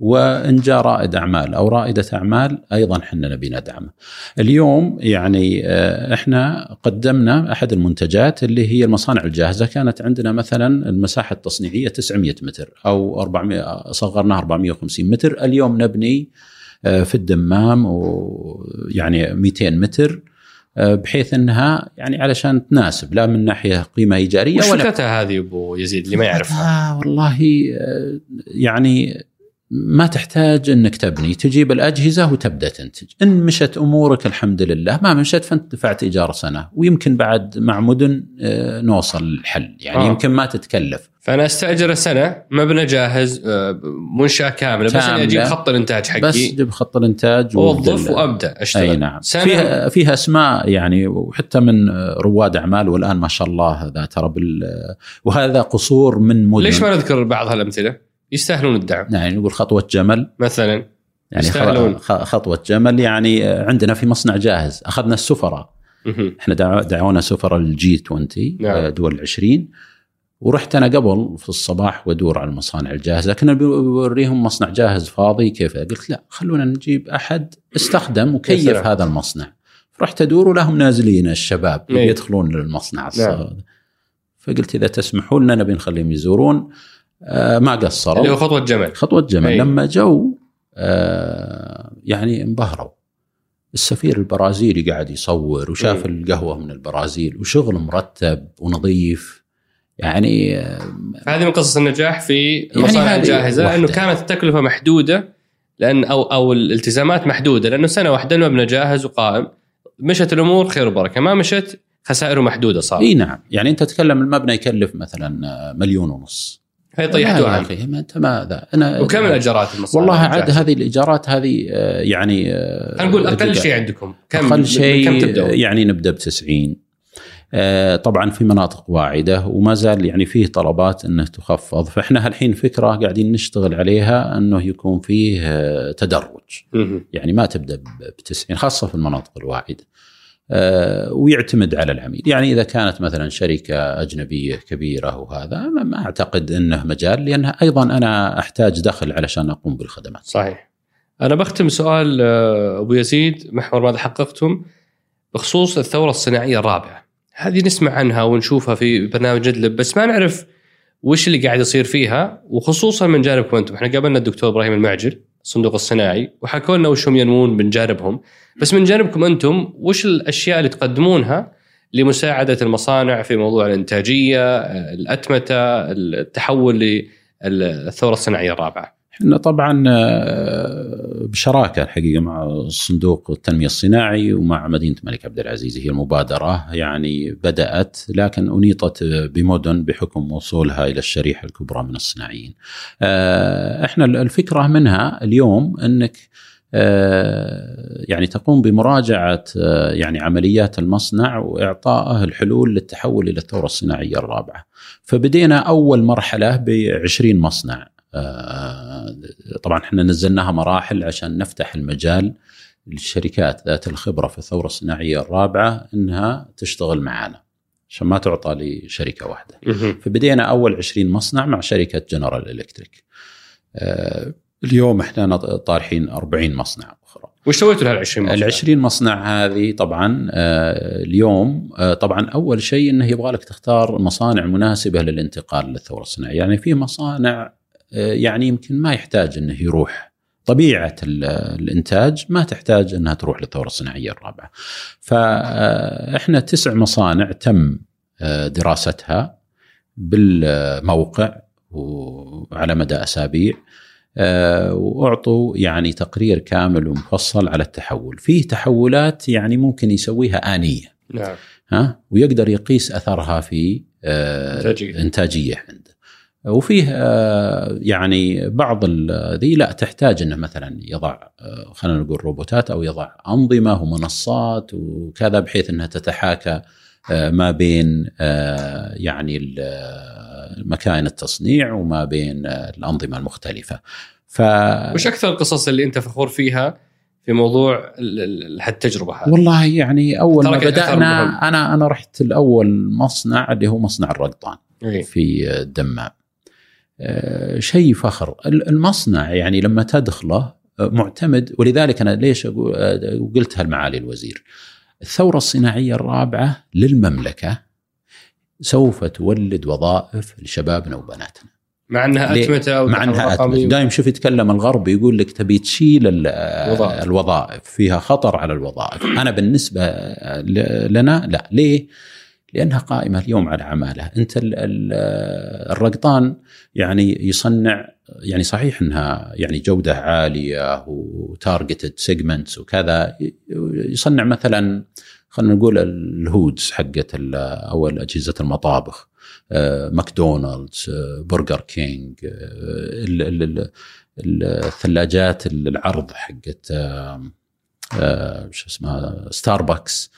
S3: وإن جاء رائد أعمال أو رائدة أعمال أيضا إحنا نبي ندعمه. اليوم يعني آه، إحنا قدمنا أحد المنتجات اللي هي المصانع الجاهزة. كانت عندنا مثلا المساحة التصنيعية 900 متر أو 400 صغرناها 450 متر، اليوم نبني آه، في الدمام ويعني 200 متر. بحيث إنها يعني علشان تناسب لا من ناحية قيمة إيجارية
S1: وش
S3: ولا
S1: هذه أبو يزيد اللي ما يعرفها؟
S3: آه والله آه، يعني ما تحتاج إنك تبني تجيب الأجهزة وتبدأ تنتج إن مشت أمورك الحمد لله ما مشت فانت دفعت إيجار سنة ويمكن بعد مع مدن آه، نوصل الحل يعني
S1: آه.
S3: آه. يمكن ما تتكلف
S1: فأنا أستأجر سنة مبنى جاهز آه، منشأة كاملة بس
S3: إني.
S1: أجيب خط الإنتاج حقي
S3: بس جيب خط
S1: الإنتاج
S3: وابدأ-
S1: وأبدأ أشتغل
S3: أي نعم
S1: سنة
S3: فيها فيها أسماء يعني وحتى من رواد أعمال والآن ما شاء الله هذا ترى بال وهذا قصور من مدن
S1: ليش ما نذكر بعض هالأمثلة؟ يستاهلون الدعم
S3: يعني نقول خطوة جمل
S1: مثلا
S3: يعني
S1: يستاهلون.
S3: خطوة جمل يعني عندنا في مصنع جاهز أخذنا السفراء. إحنا دعو- دعونا سفراء الجي 20
S1: نعم.
S3: آه، دول العشرين ورحت أنا قبل في الصباح وأدور على المصانع الجاهزة كنا بوريهم مصنع جاهز فاضي كيف قلت لا خلونا نجيب أحد استخدم وكيف. هذا المصنع فرحت أدور ولهم نازلين الشباب
S1: إيه.
S3: يدخلون للمصنع
S1: نعم.
S3: فقلت إذا تسمحوا لنا نبي نخليهم يزورون آه، ما قصروا.
S1: اللي هو خطوة جمل.
S3: خطوة جمل.
S1: أي.
S3: لما جو آه يعني انبهروا. السفير البرازيلي قاعد يصور وشاف
S1: مم.
S3: القهوة من البرازيل وشغل مرتب ونظيف. يعني آه،
S1: هذه من قصص النجاح في المصانع
S3: هذه
S1: الجاهزة
S3: واحدة.
S1: انه كانت التكلفة محدودة لأن أو أو الالتزامات محدودة لأنه سنة واحدة المبنى جاهز وقائم. مشت الأمور خير وبركة. ما مشت خسائره محدودة صار
S3: إي نعم. يعني أنت تتكلم المبنى يكلف مثلا آه، مليون ونص.
S1: هي طيحتوها
S3: يا. أخي ما أنت ماذا أنا
S1: وكم الاجارات المصانع
S3: والله عاد؟ هذه الإيجارات هذه آه، يعني آه،
S1: خلينا نقول
S3: أقل.
S1: شيء عندكم كم أقل
S3: شيء
S1: كم؟
S3: يعني نبدأ ب 90 آه، طبعا في مناطق واعدة وما زال يعني فيه طلبات إنه تخفض فإحنا الحين فكرة قاعدين نشتغل عليها إنه يكون فيه تدرج. يعني ما تبدأ ب 90 خاصة في المناطق الواعدة ويعتمد على العميل. يعني إذا كانت مثلا شركة أجنبية كبيرة وهذا ما- أعتقد إنه مجال لأن أيضا أنا أحتاج دخل علشان أقوم بالخدمات.
S1: صحيح. أنا بختم سؤال آه، أبو يزيد محور ماذا حققتم؟ بخصوص الثورة الصناعية الرابعة. هذه نسمع عنها ونشوفها في برنامج جدلب بس ما نعرف وش اللي قاعد يصير فيها وخصوصا من جانبكم أنتم إحنا قابلنا الدكتور إبراهيم المعجل الصندوق الصناعي وحكوا لنا وش هم ينمون من جانبهم. بس من جانبكم أنتم وش الأشياء اللي تقدمونها لمساعدة المصانع في موضوع الإنتاجية الأتمتة التحول للثورة الصناعية الرابعة؟
S3: إحنا طبعا آه، بشراكة الحقيقة مع صندوق التنمية الصناعي ومع مدينة الملك عبد العزيز هي المبادرة يعني بدأت لكن أنيطت بمدن بحكم وصولها إلى الشريحة الكبرى من الصناعيين. آه، إحنا الفكرة منها اليوم إنك آه، يعني تقوم بمراجعة يعني عمليات المصنع وإعطائه الحلول للتحول إلى الثورة الصناعية الرابعة. فبدينا أول مرحلة ب 20 مصنع طبعا إحنا نزلناها مراحل عشان نفتح المجال للشركات ذات الخبرة في الثورة الصناعية الرابعة إنها تشتغل معنا عشان ما تعطى لشركة
S1: واحدة.
S3: فبدينا أول 20 مصنع مع شركة جنرال الكتريك. آه، اليوم إحنا طارحين 40 مصنع أخرى
S1: وش سويتوا لهال 20 مصنع؟
S3: ال 20 مصنع هذه طبعا آه، اليوم آه، طبعا أول شيء إنه يبغى لك تختار مصانع مناسبة للانتقال للثورة الصناعية، يعني في مصانع يعني يمكن ما يحتاج إنه يروح طبيعة الإنتاج ما تحتاج إنها تروح للثورة الصناعية الرابعة. فاحنا تسع مصانع تم دراستها بالموقع وعلى مدى أسابيع آه، وأعطوا يعني تقرير كامل ومفصل على التحول، فيه تحولات يعني ممكن يسويها آنية.
S1: نعم.
S3: ها ويقدر يقيس أثرها في آه، إنتاجية, إنتاجية عنده. وفيه آه، يعني بعض ذي لا تحتاج إنه مثلا يضع خلينا نقول روبوتات أو يضع أنظمة ومنصات وكذا بحيث إنها تتحاكى ما بين يعني مكاين التصنيع وما بين الأنظمة المختلفة. ف
S1: وش أكثر القصص اللي أنت فخور فيها في موضوع هالتجربه هذه؟
S3: والله يعني أول ما بدأنا أنا أنا رحت الأول مصنع اللي هو مصنع الرقطان
S1: إيه؟
S3: في الدمام. أه شيء فخر، المصنع يعني لما تدخله معتمد. ولذلك أنا ليش أقول قلتها لمعالي الوزير. الثورة الصناعية الرابعة للمملكة سوف تولد وظائف لشبابنا وبناتنا.
S1: مع أنها أتمتة
S3: مع أنها أتمتة دائما شوف يتكلم الغرب يقول لك تبي تشيل الوظائف. الوظائف. فيها خطر على الوظائف. أنا بالنسبة لنا لا. ليه؟ لأنها قائمة اليوم على عمالة أنت الرقطان يعني يصنع يعني صحيح أنها يعني جودة عالية و targeted segments وكذا يصنع مثلا خلينا نقول ال hoods حقت أو أجهزة المطابخ آه، ماكدونالدز آه، برجر كينج آه، الثلاجات العرض حقت شو اسمها ستاربكس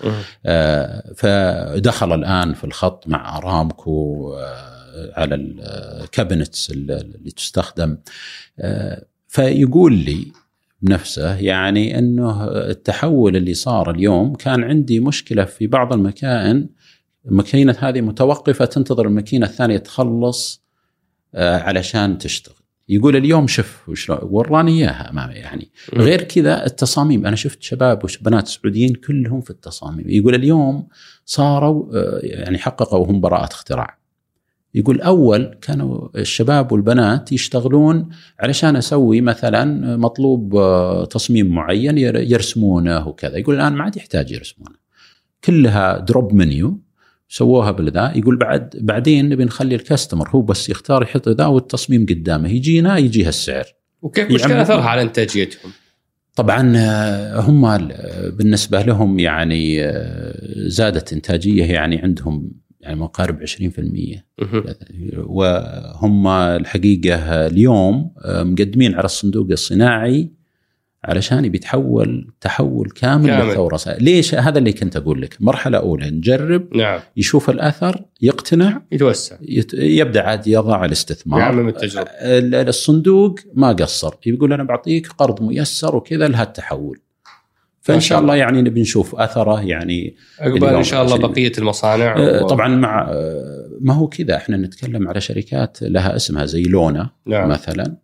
S3: فدخل الآن في الخط مع أرامكو على ال cabinets اللي تستخدم. فيقول لي بنفسه يعني إنه التحول اللي صار اليوم كان عندي مشكلة في بعض المكائن الماكينه هذه متوقفة تنتظر الماكينه الثانية تخلص آه، علشان تشتغل. يقول اليوم وش وراني إياها أمامي يعني. غير كذا التصاميم أنا شفت شباب وبنات سعوديين كلهم في التصاميم. يقول اليوم صاروا آه، يعني حققوا هم براءة اختراع. يقول أول كانوا الشباب والبنات يشتغلون علشان أسوي مثلا مطلوب آه، تصميم معين يرسمونه وكذا. يقول الآن ما عاد يحتاج يرسمونه. كلها دروب منيو سووها بالذا. يقول بعد بعدين نبي نخلي الكاستمر هو بس يختار يحط ذا والتصميم قدامه. يجينا يجي هالسعر.
S1: وكيف وش كان اثرها على إنتاجيتهم؟
S3: طبعا آه، هم بالنسبة لهم يعني آه، زادت إنتاجية يعني عندهم يعني مقارب 20% وهم الحقيقة اليوم آه، مقدمين على الصندوق الصناعي علشان يبي يتحول تحول كامل, كامل. للثورة. ليش؟ هذا اللي كنت أقول لك. مرحلة أولى نجرب.
S1: نعم.
S3: يشوف الأثر يقتنع.
S1: يتوسع.
S3: يت... يبدأ عاد يضع الاستثمار.
S1: يعمم التجربة.
S3: الصندوق ما قصر. يقول أنا بعطيك قرض ميسر وكذا لهالتحول. فإن شاء الله يعني نبي نشوف أثره يعني
S1: عقبال إن شاء الله بقية المصانع
S3: آه، و... طبعا مع آه، ما هو كذا. إحنا نتكلم على شركات لها اسمها زي لونا
S1: نعم.
S3: مثلا.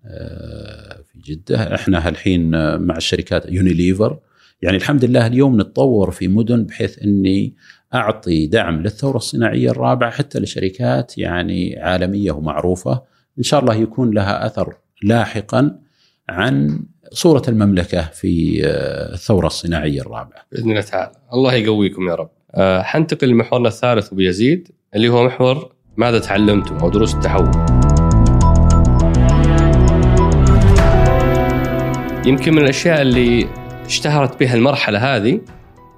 S3: جدة. إحنا الحين مع الشركات يونيليفر يعني الحمد لله اليوم نتطور في مدن بحيث إني أعطي دعم للثورة الصناعية الرابعة حتى لشركات يعني عالمية ومعروفة. إن شاء الله يكون لها أثر لاحقا عن صورة المملكة في آه، الثورة الصناعية الرابعة.
S1: بإذن الله تعالى. الله يقويكم يا رب. أه حنتقل لمحورنا الثالث أبو يزيد اللي هو محور ماذا تعلمتم أو دروس التحول. يمكن من الأشياء اللي اشتهرت بها المرحلة هذه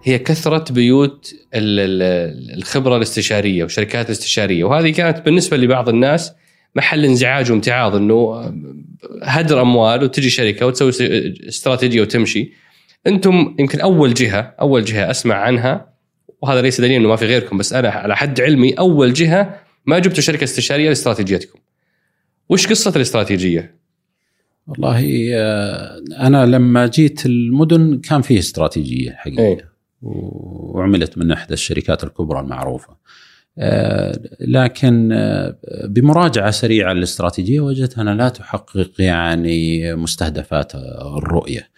S1: هي كثرة بيوت الخبرة الاستشارية وشركات الاستشارية وهذه كانت بالنسبة لبعض الناس محل انزعاج وامتعاض إنه هدر أموال وتجي شركة وتسوي استراتيجية وتمشي أنتم يمكن أول جهة أول جهة أسمع عنها وهذا ليس دليل إنه ما في غيركم بس أنا على حد علمي أول جهة ما جبتوا شركة استشارية لاستراتيجيتكم. وش قصة الاستراتيجية؟
S3: والله آه، أنا لما جيت المدن كان فيه استراتيجية حقيقه
S1: أي.
S3: وعملت من إحدى الشركات الكبرى المعروفة. آه، لكن آه، بمراجعة سريعة للاستراتيجية وجدت أنها لا تحقق يعني مستهدفات الرؤية.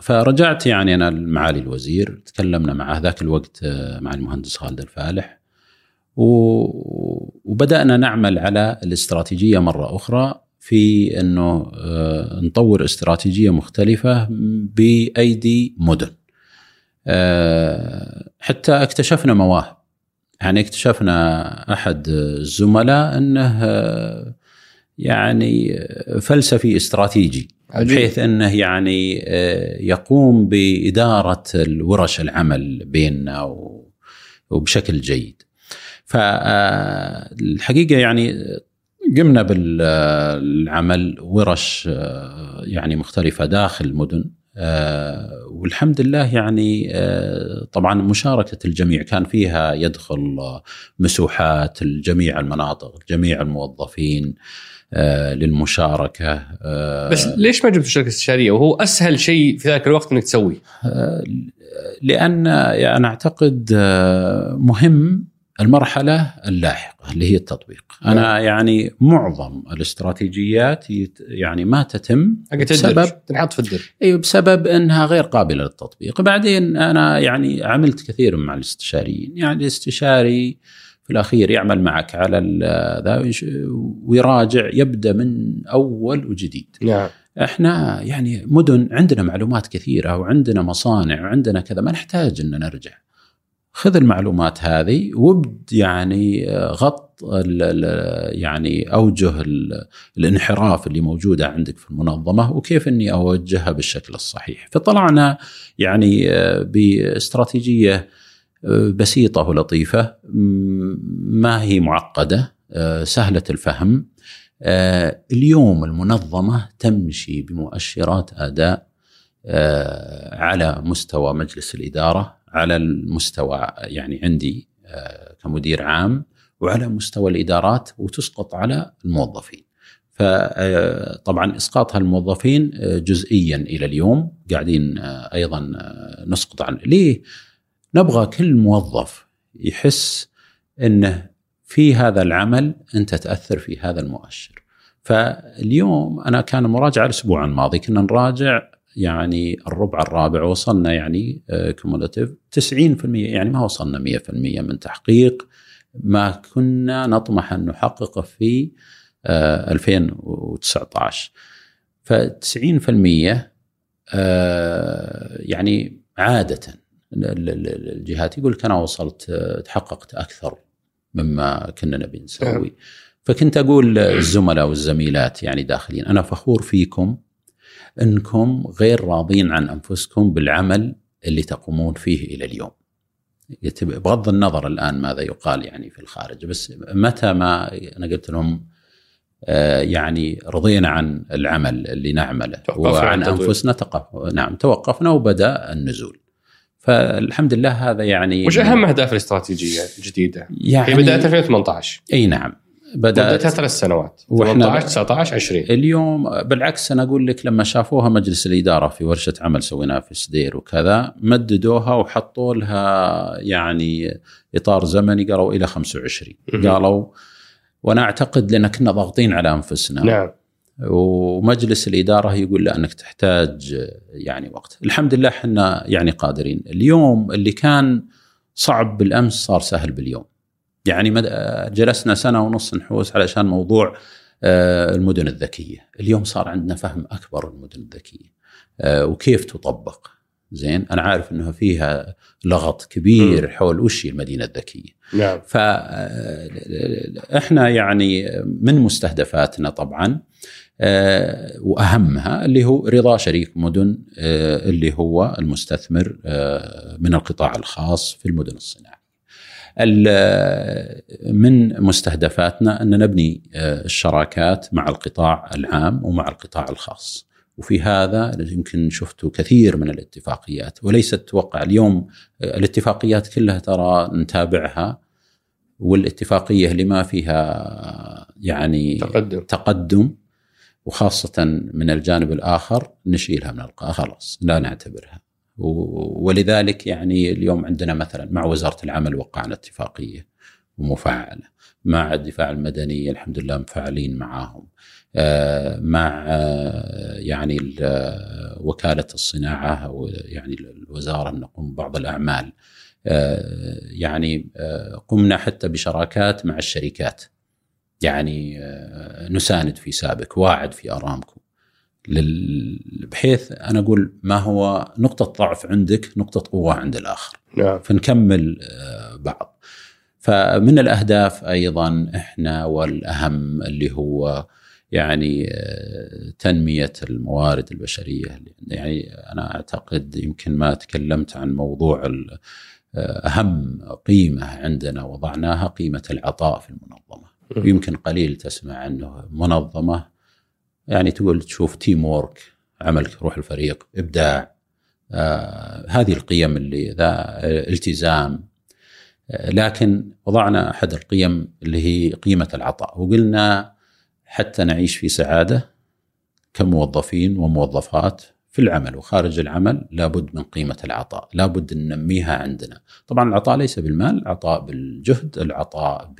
S3: فرجعت يعني أنا لمعالي الوزير تكلمنا مع ذاك الوقت مع المهندس خالد الفالح وبدأنا نعمل على الاستراتيجية مرة أخرى في إنه نطور استراتيجية مختلفة بأيدي مدن. آه، حتى اكتشفنا مواهب يعني اكتشفنا أحد الزملاء إنه آه، يعني فلسفي استراتيجي بحيث إنه يعني آه، يقوم بإدارة الورش العمل بيننا وبشكل جيد. فالحقيقة يعني قمنا بالعمل ورش يعني مختلفة داخل المدن آه، والحمد لله يعني آه، طبعا مشاركة الجميع كان فيها يدخل مسوحات الجميع المناطق جميع الموظفين آه، للمشاركة
S1: بس ليش ما جبت شركة استشارية؟ وهو أسهل شيء في ذاك الوقت أنك تسويه.
S3: لأن يعني أنا أعتقد مهم المرحلة اللاحقة اللي هي التطبيق. أنا نعم. يعني معظم الاستراتيجيات يعني ما تتم
S1: بسبب تنحط في الدر
S3: أيوة بسبب أنها غير قابلة للتطبيق. بعدين أنا يعني عملت كثير مع الاستشاريين. يعني الاستشاري في الأخير يعمل معك على ذا ويراجع يبدأ من أول وجديد.
S1: نعم.
S3: إحنا يعني مدن عندنا معلومات كثيرة وعندنا مصانع وعندنا كذا. ما نحتاج إن نرجع. خذ المعلومات هذه وابد يعني آه، غط يعني أوجه الانحراف اللي موجودة عندك في المنظمة وكيف إني أوجهها بالشكل الصحيح. فطلعنا يعني آه، باستراتيجية آه، بسيطة ولطيفة ما هي معقدة سهلة الفهم. اليوم المنظمة تمشي بمؤشرات أداء على مستوى مجلس الإدارة على المستوى يعني عندي آه، كمدير عام وعلى مستوى الإدارات وتسقط على الموظفين. فطبعا آه، إسقاطها الموظفين آه، جزئيا إلى اليوم قاعدين أيضا نسقط عن ليه؟ نبغى كل موظف يحس إنه في هذا العمل أنت تأثر في هذا المؤشر. فاليوم أنا كان مراجعة الأسبوع الماضي كنا نراجع يعني الربع الرابع وصلنا يعني كومولاتيف آه، 90% يعني ما وصلنا 100% من تحقيق ما كنا نطمح أن نحققه في 2019 ف 90% يعني عادة الجهات يقول لك أنا وصلت آه، تحققت أكثر مما كنا نبي نسوي. نعم. فكنت أقول الزملاء والزميلات يعني داخلين أنا فخور فيكم انكم غير راضين عن انفسكم بالعمل اللي تقومون فيه إلى اليوم. بغض النظر الآن ماذا يقال يعني في الخارج بس متى ما أنا قلت لهم آه، يعني رضينا عن العمل اللي نعمله وعن أنفسنا تقف نعم توقفنا وبدأ النزول. فالحمد لله هذا يعني
S1: وش أهم أهداف الاستراتيجية الجديدة؟ يعني هي بدات 2018
S3: إي نعم
S1: بدات ثلاث سنوات. 18 19 20
S3: اليوم بالعكس أنا أقول لك لما شافوها مجلس الإدارة في ورشة عمل سويناها في سدير وكذا مددوها وحطوا لها يعني إطار زمني قالوا إلى 25 قالوا وأنا أعتقد لأن كنا ضاغطين على أنفسنا.
S1: نعم.
S3: ومجلس الإدارة يقول لا أنك تحتاج يعني وقت. الحمد لله إحنا يعني قادرين. اليوم اللي كان صعب بالأمس صار سهل باليوم. يعني جلسنا سنة ونص نحوس علشان موضوع آه، المدن الذكية، اليوم صار عندنا فهم أكبر المدن الذكية آه، وكيف تطبق. زين أنا عارف إنه فيها لغط كبير م. حول وش المدينة الذكية.
S1: نعم.
S3: فاحنا آه، يعني من مستهدفاتنا طبعا وأهمها اللي هو رضا شريك مدن اللي هو المستثمر من القطاع الخاص في المدن الصناعية. من مستهدفاتنا أن نبني آه، الشراكات مع القطاع العام ومع القطاع الخاص. وفي هذا يمكن شفتوا كثير من الاتفاقيات وليست توقع اليوم آه، الاتفاقيات كلها ترى نتابعها والاتفاقية اللي ما فيها يعني
S1: تقدم
S3: تقدم وخاصة من الجانب الآخر نشيلها من القاء خلاص لا نعتبرها ولذلك يعني اليوم عندنا مثلا مع وزارة العمل وقعنا اتفاقية ومفعله مع الدفاع المدني الحمد لله مفعلين معاهم آه، مع آه، يعني وكالة الصناعة أو يعني الوزارة نقوم ببعض الأعمال آه، يعني قمنا حتى بشراكات مع الشركات يعني نساند في سابك واعد في أرامكو. بحيث أنا أقول ما هو نقطة ضعف عندك نقطة قوة عند الآخر. نعم. فنكمل بعض. فمن الأهداف أيضا إحنا والأهم اللي هو يعني آه، تنمية الموارد البشرية. يعني أنا أعتقد يمكن ما تكلمت عن موضوع آه، أهم قيمة عندنا وضعناها قيمة العطاء في المنظمة. يمكن قليل تسمع انه منظمة يعني تقول تشوف teamwork عملك روح الفريق إبداع. آه هذه القيم اللي ذا التزام. آه لكن وضعنا أحد القيم اللي هي قيمة العطاء. وقلنا حتى نعيش في سعادة كموظفين وموظفات في العمل وخارج العمل لابد من قيمة العطاء، لابد ننميها عندنا. طبعا العطاء ليس بالمال، العطاء بالجهد، العطاء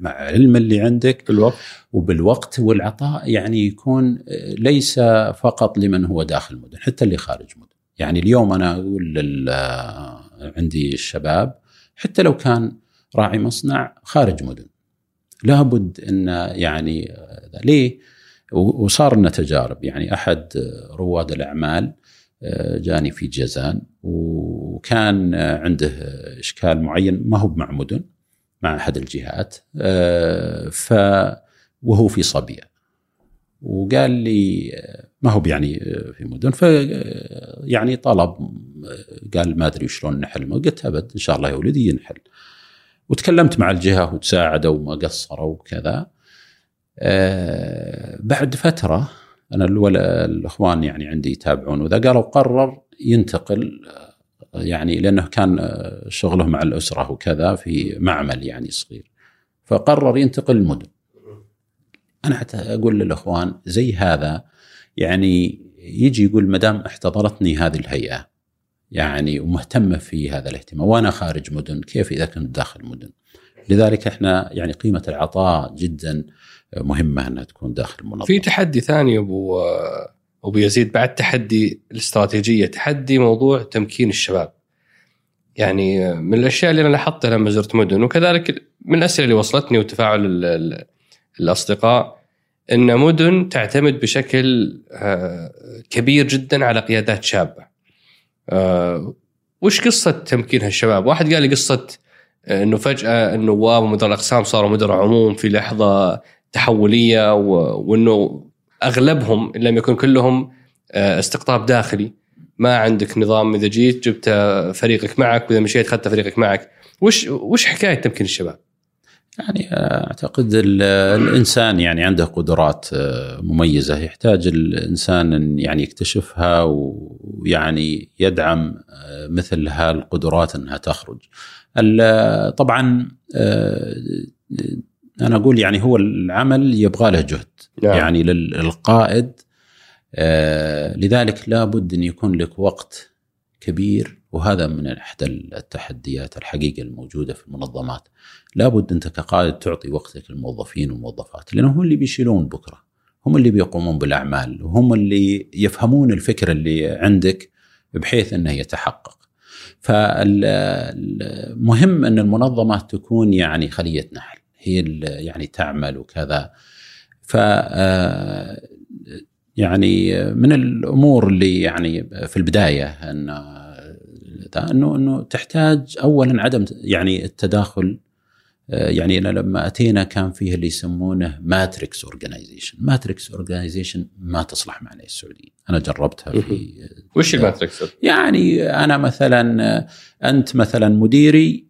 S3: مع العلم اللي عندك
S1: بالوقت
S3: وبالوقت والعطاء يعني يكون ليس فقط لمن هو داخل المدن، حتى اللي خارج مدن. يعني اليوم أنا أقول عندي الشباب حتى لو كان راعي مصنع خارج مدن لابد أن يعني ليه؟ وصار لنا تجارب. يعني أحد رواد الأعمال آه، جاني في جازان وكان عنده إشكال معين ما هو مع مدن مع أحد الجهات آه، ف وهو في صبية. وقال لي ما هو يعني في مدن؟ ف يعني طلب قال ما أدري شلون نحل قلت أبد إن شاء الله يا ولدي ينحل. وتكلمت مع الجهة وتساعدوا وما قصروا وكذا. أه بعد فترة أنا الإخوان يعني عندي يتابعون وذا قالوا قرر ينتقل يعني لأنه كان شغله مع الأسرة وكذا في معمل يعني صغير فقرر ينتقل المدن. أنا حتى أقول للإخوان زي هذا يعني يجي يقول ما دام احتضرتني هذه الهيئة يعني ومهتمه في هذا الاهتمام وأنا خارج مدن كيف إذا كنت داخل مدن؟ لذلك إحنا يعني قيمة العطاء جدا. مهمة أنها تكون داخل المنظمة.
S1: في تحدي ثاني أبو أبو يزيد بعد تحدي الاستراتيجية تحدي موضوع تمكين الشباب. يعني من الأشياء اللي أنا لاحظتها لما زرت مدن وكذلك من الأسئلة اللي وصلتني وتفاعل الأصدقاء إن مدن تعتمد بشكل آه، كبير جدا على قيادات شابة. آه، وش قصة تمكين هالشباب؟ واحد قال لي قصة آه، إنه فجأة النواب ومدراء الأقسام صاروا مدراء عموم في لحظة تحولية وإنه أغلبهم إن لم يكن كلهم آه، استقطاب داخلي ما عندك نظام إذا جيت جبت فريقك معك وإذا مشيت اخذت فريقك معك وش وش حكاية تمكين الشباب؟
S3: يعني أعتقد الإنسان يعني عنده قدرات آه، مميزة يحتاج الإنسان أن يعني يكتشفها ويعني يدعم آه، مثل هالقدرات أنها تخرج. طبعا آه، أنا أقول يعني هو العمل يبغى له جهد. نعم. يعني للقائد لذلك لابد أن يكون لك وقت كبير وهذا من إحدى التحديات الحقيقة الموجودة في المنظمات. لابد أنت كقائد تعطي وقتك للموظفين والموظفات لأنهم هم اللي بيشيلون بكرة هم اللي بيقومون بالأعمال وهم اللي يفهمون الفكر اللي عندك بحيث أنه يتحقق. فالمهم أن المنظمه تكون يعني خلية نحل. هي يعني تعمل وكذا. ف يعني من الأمور اللي يعني في البداية إن إنه إنه تحتاج اولا عدم يعني التداخل آه، يعني أنا لما أتينا كان فيه اللي يسمونه matrix organization، matrix organization ما تصلح معنا السعوديين، أنا جربتها في
S1: وش ال matrix؟
S3: يعني أنا مثلا أنت مثلا مديري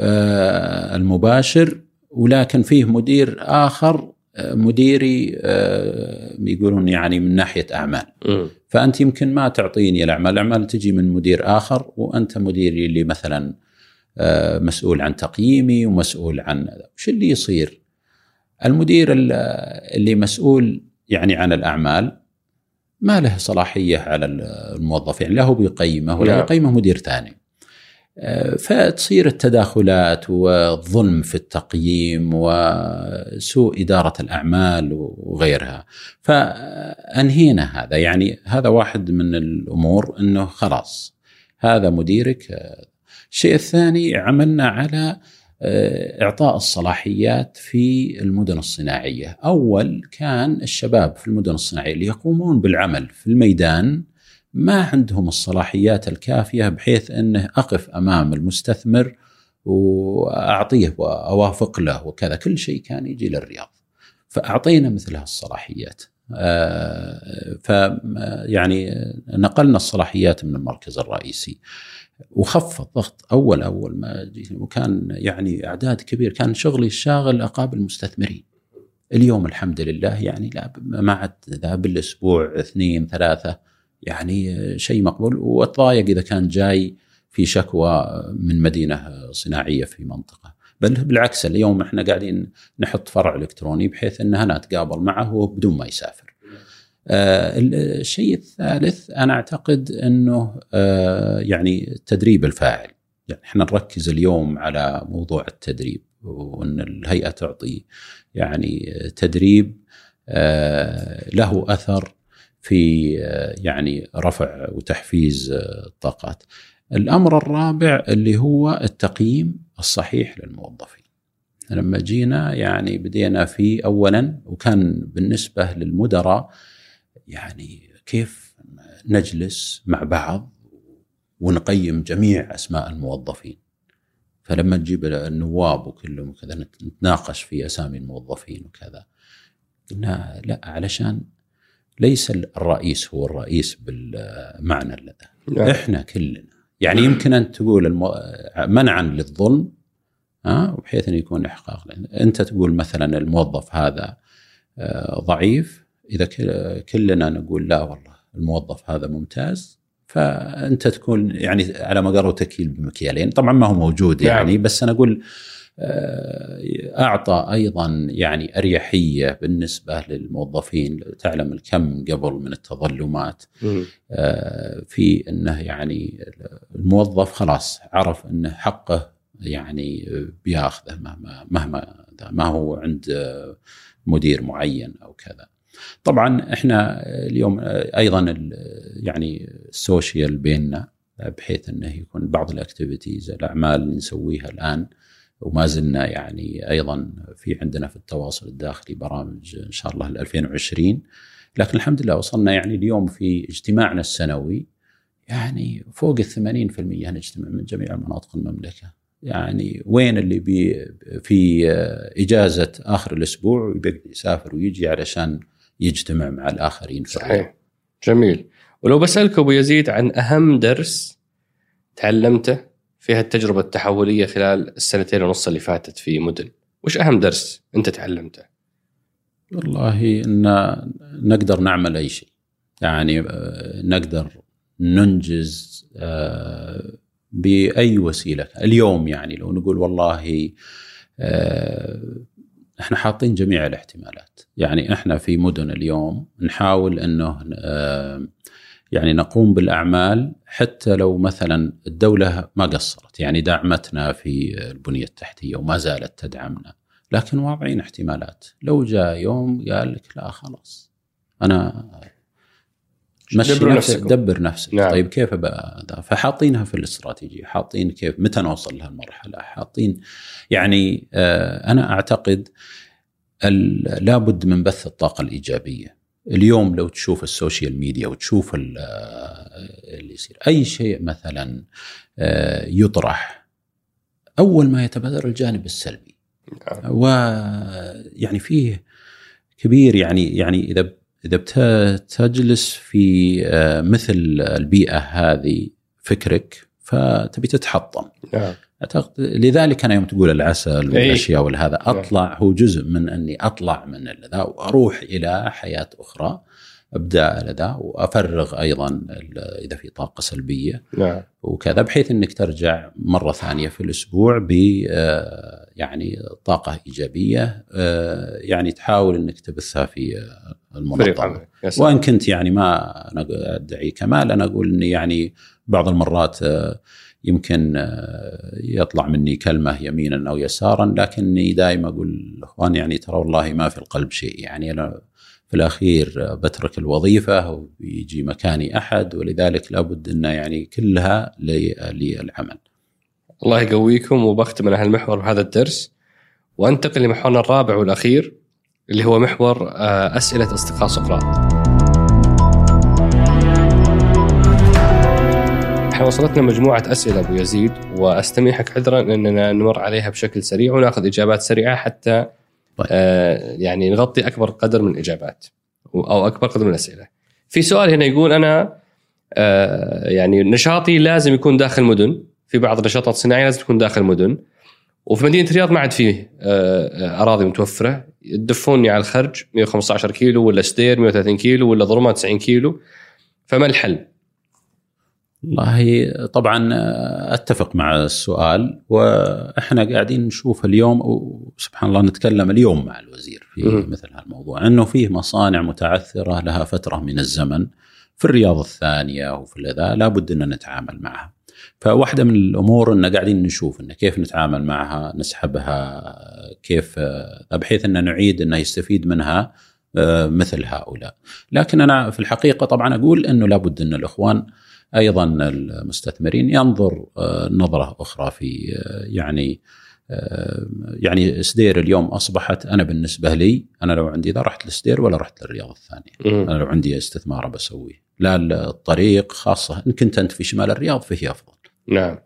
S3: آه، المباشر ولكن فيه مدير آخر مديري آه، يقولون يعني من ناحية أعمال م. فأنت يمكن ما تعطيني الأعمال الأعمال تجي من مدير آخر وأنت مديري اللي مثلا آه، مسؤول عن تقييمي ومسؤول عن وش اللي يصير المدير اللي مسؤول يعني عن الأعمال ما له صلاحية على الموظف يعني لا هو بيقيمه ولا
S1: نعم.
S3: يقيمه مدير ثاني آه، فتصير التداخلات والظلم في التقييم وسوء إدارة الأعمال وغيرها. فأنهينا هذا. يعني هذا واحد من الأمور أنه خلاص هذا مديرك. الشيء الثاني عملنا على آه، إعطاء الصلاحيات في المدن الصناعية. أول كان الشباب في المدن الصناعية اللي يقومون بالعمل في الميدان ما عندهم الصلاحيات الكافية بحيث أنه أقف أمام المستثمر وأعطيه وأوافق له وكذا. كل شيء كان يجي للرياض. فأعطينا مثل هالصلاحيات آه، ف يعني نقلنا الصلاحيات من المركز الرئيسي. وخف الضغط أول أول ما وكان يعني أعداد كبير. كان شغلي الشاغل أقابل مستثمرين. اليوم الحمد لله يعني لا ما عاد بالأسبوع اثنين ثلاثة يعني شيء مقبول وأتضايق إذا كان جاي في شكوى من مدينة صناعية في منطقة بل بالعكس اليوم إحنا قاعدين نحط فرع إلكتروني بحيث انه أنا أتقابل معه بدون ما يسافر. آه الشيء الثالث أنا أعتقد إنه آه يعني التدريب الفاعل يعني إحنا نركز اليوم على موضوع التدريب وإن الهيئة تعطي يعني تدريب آه له أثر في يعني رفع وتحفيز الطاقات. الأمر الرابع اللي هو التقييم الصحيح للموظفين. لما جينا يعني بدينا في اولا وكان بالنسبة للمدراء يعني كيف نجلس مع بعض ونقيم جميع أسماء الموظفين. فلما تجيب النواب وكلهم وكذا نتناقش في أسامي الموظفين وكذا. قلنا لا علشان ليس الرئيس هو الرئيس بالمعنى الذي نعم. إحنا كلنا. يعني يمكن أن تقول المو... منعا للظلم ها بحيث انه يكون إحقاق. أنت تقول مثلا الموظف هذا آه، ضعيف. إذا كلنا نقول لا والله الموظف هذا ممتاز. فأنت تكون يعني على مقر وتكيل بمكيالين. طبعا ما هو موجود نعم. يعني بس أنا أقول آه، أعطى أيضا يعني أريحية بالنسبة للموظفين تعلم الكم قبل من التظلمات آه، في إنه يعني الموظف خلاص عرف إنه حقه يعني بياخذه مهما مهما ما هو عند مدير معين أو كذا. طبعا إحنا اليوم أيضا يعني ال social بيننا بحيث إنه يكون بعض ال activities الأعمال اللي نسويها الآن وما زلنا يعني أيضا في عندنا في التواصل الداخلي برامج إن شاء الله ل 2020 لكن الحمد لله وصلنا يعني اليوم في اجتماعنا السنوي. يعني فوق ال 80% نجتمع من جميع مناطق المملكة. يعني وين اللي بي في إجازة آخر الأسبوع يسافر ويجي علشان يجتمع مع الآخرين
S1: صحيح. جميل. ولو بسألك أبو يزيد عن أهم درس تعلمته في هالتجربة التحولية خلال السنتين ونص اللي فاتت في مدن. وش أهم درس أنت تعلمته؟
S3: والله أن نقدر نعمل أي شيء. يعني آه، نقدر ننجز آه، بأي وسيلة. اليوم يعني لو نقول والله آه، إحنا حاطين جميع الاحتمالات. يعني إحنا في مدن اليوم نحاول إنه يعني نقوم بالأعمال حتى لو مثلا الدولة ما قصرت يعني دعمتنا في البنية التحتية وما زالت تدعمنا. لكن واضعين احتمالات. لو جاء يوم قال لك لا خلاص. أنا
S1: مشي دبر نفسك
S3: دبر نفسك. نعم. طيب كيف بقى فحاطينها في الاستراتيجية. حاطين كيف متى نوصل لهالمرحلة؟ حاطين يعني آه أنا أعتقد لابد من بث الطاقة الإيجابية. اليوم لو تشوف ال social media وتشوف اللي يصير أي شيء مثلا آه، يطرح أول ما يتبادر الجانب السلبي نعم. ويعني فيه كبير يعني يعني إذا إذا بتجلس في آه، مثل البيئة هذه فكرك فتبي تتحطم نعم. أعتقد لذلك أنا يوم تقول العسل والأشياء والهذا نعم. أطلع هو جزء من أني أطلع من ذا وأروح إلى حياة أخرى أبدأ ذا وأفرغ أيضا إذا في طاقة سلبية نعم. وكذا بحيث إنك ترجع مرة ثانية في الأسبوع ب آه، يعني طاقة إيجابية آه، يعني تحاول إنك تبثها في المنظمة وإن كنت يعني ما أنا ادعي كمال أنا أقول إني يعني بعض المرات آه، يمكن آه، يطلع مني كلمة يمينا أو يسارا لكني دائما أقول الاخوان يعني ترى والله ما في القلب شيء يعني أنا في الأخير بترك الوظيفة ويجي مكاني أحد ولذلك لابد انه يعني كلها للعمل.
S1: الله يقويكم وبختم على هالمحور بهذا الدرس وأنتقل لمحورنا الرابع والأخير اللي هو محور آه، أسئلة أصدقاء سقراط. إحنا وصلتنا مجموعة أسئلة أبو يزيد وأستميحك عذرا إننا نمر عليها بشكل سريع ونأخذ إجابات سريعة حتى طيب. آه يعني نغطي أكبر قدر من الإجابات أو أكبر قدر من الأسئلة. في سؤال هنا يقول أنا آه يعني نشاطي لازم يكون داخل مدن في بعض النشاطات الصناعيه لازم تكون داخل مدن وفي مدينة الرياض ما عاد فيه آه أراضي متوفرة يدفوني على الخرج 115 كيلو ولا سدير 130 كيلو ولا ظلمه 90 كيلو فما الحل؟
S3: والله طبعا أتفق مع السؤال وإحنا قاعدين نشوف اليوم وسبحان الله نتكلم اليوم مع الوزير في م. مثل هالموضوع انه فيه مصانع متعثرة لها فترة من الزمن في الرياض الثانية وفي ذا لابد أن نتعامل معها. فواحدة من الأمور إن قاعدين نشوف إن كيف نتعامل معها نسحبها كيف بحيث إن نعيد إنه يستفيد منها آه، مثل هؤلاء. لكن أنا في الحقيقة طبعا أقول إنه لابد إن الإخوان أيضا المستثمرين ينظر آه، نظرة أخرى في آه، يعني آه، يعني سدير اليوم أصبحت أنا بالنسبة لي أنا لو عندي إذا رحت لسدير ولا رحت للرياض الثانية أنا لو عندي استثمار بسويه. لا الطريق خاصة إن كنت أنت في شمال الرياض فهي أفضل.
S1: نعم.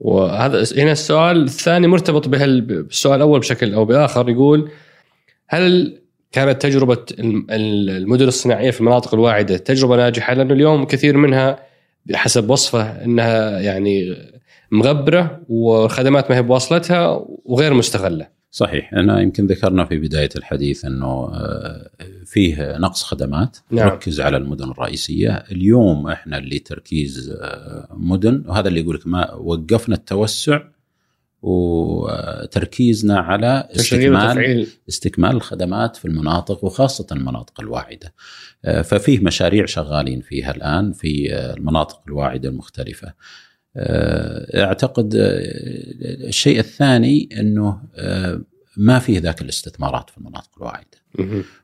S1: وهذا هنا السؤال الثاني مرتبط بالسؤال الأول بشكل أو بآخر يقول هل كانت تجربة المدن الصناعية في المناطق الواعدة تجربة ناجحة؟ لأنه اليوم كثير منها بحسب وصفة إنها يعني مغبرة وخدمات ما هي بواصلتها وغير مستغلة.
S3: صحيح أنا يمكن ذكرنا في بداية الحديث إنه آه، فيه نقص خدمات نعم. ركز على المدن الرئيسية، اليوم إحنا اللي تركيز آه، مدن وهذا اللي يقول لك ما وقفنا التوسع وتركيزنا على استكمال استكمال الخدمات في المناطق وخاصة المناطق الواعده. آه، ففيه مشاريع شغالين فيها الآن في آه، المناطق الواعده المختلفة. آه، أعتقد الشيء الثاني إنه ما فيه ذاك الاستثمارات في المناطق الواعده.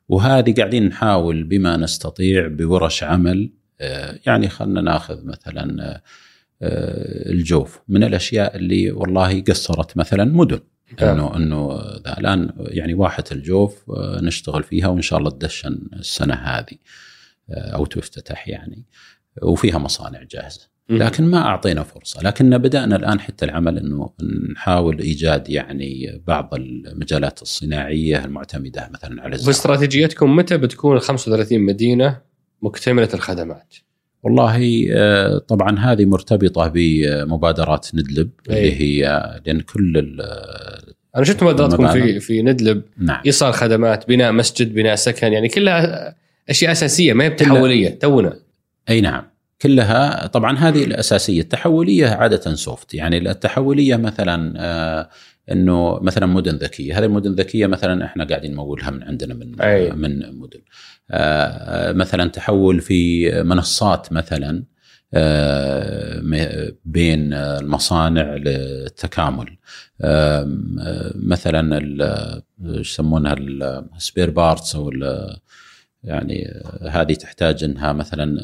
S3: وهذه قاعدين نحاول بما نستطيع بورش عمل يعني خلينا ناخذ مثلا الجوف. من الأشياء اللي والله قصرت مثلا مدن. انه إنه الآن يعني واحة الجوف آه، نشتغل فيها وإن شاء الله تدشن السنة هذه آه، أو تفتتح يعني. وفيها مصانع جاهزة. لكن ما أعطينا فرصة. لكن بدأنا الآن حتى العمل إنه نحاول إيجاد يعني بعض المجالات الصناعية المعتمدة مثلا على
S1: الزراعة. واستراتيجيتكم متى بتكون 35 مدينة مكتملة الخدمات؟
S3: والله آه، طبعا هذه مرتبطة بمبادرات ندلب أي. اللي هي لأن كل
S1: أنا شفت مبادراتكم في في ندلب نعم. إيصال خدمات بناء مسجد بناء سكن يعني كلها أشياء أساسية ما هي بتحولية تونا.
S3: أي نعم. كلها طبعا هذه الأساسية. التحولية عادة soft يعني التحولية مثلا آه إنه مثلا مدن ذكية. هذه المدن الذكيه مثلا إحنا قاعدين نمولها من عندنا من أي. من مدن. آه مثلا تحول في منصات مثلا آه بين المصانع للتكامل. آه مثلا يسمونها ال spare parts أو يعني هذه تحتاج إنها مثلا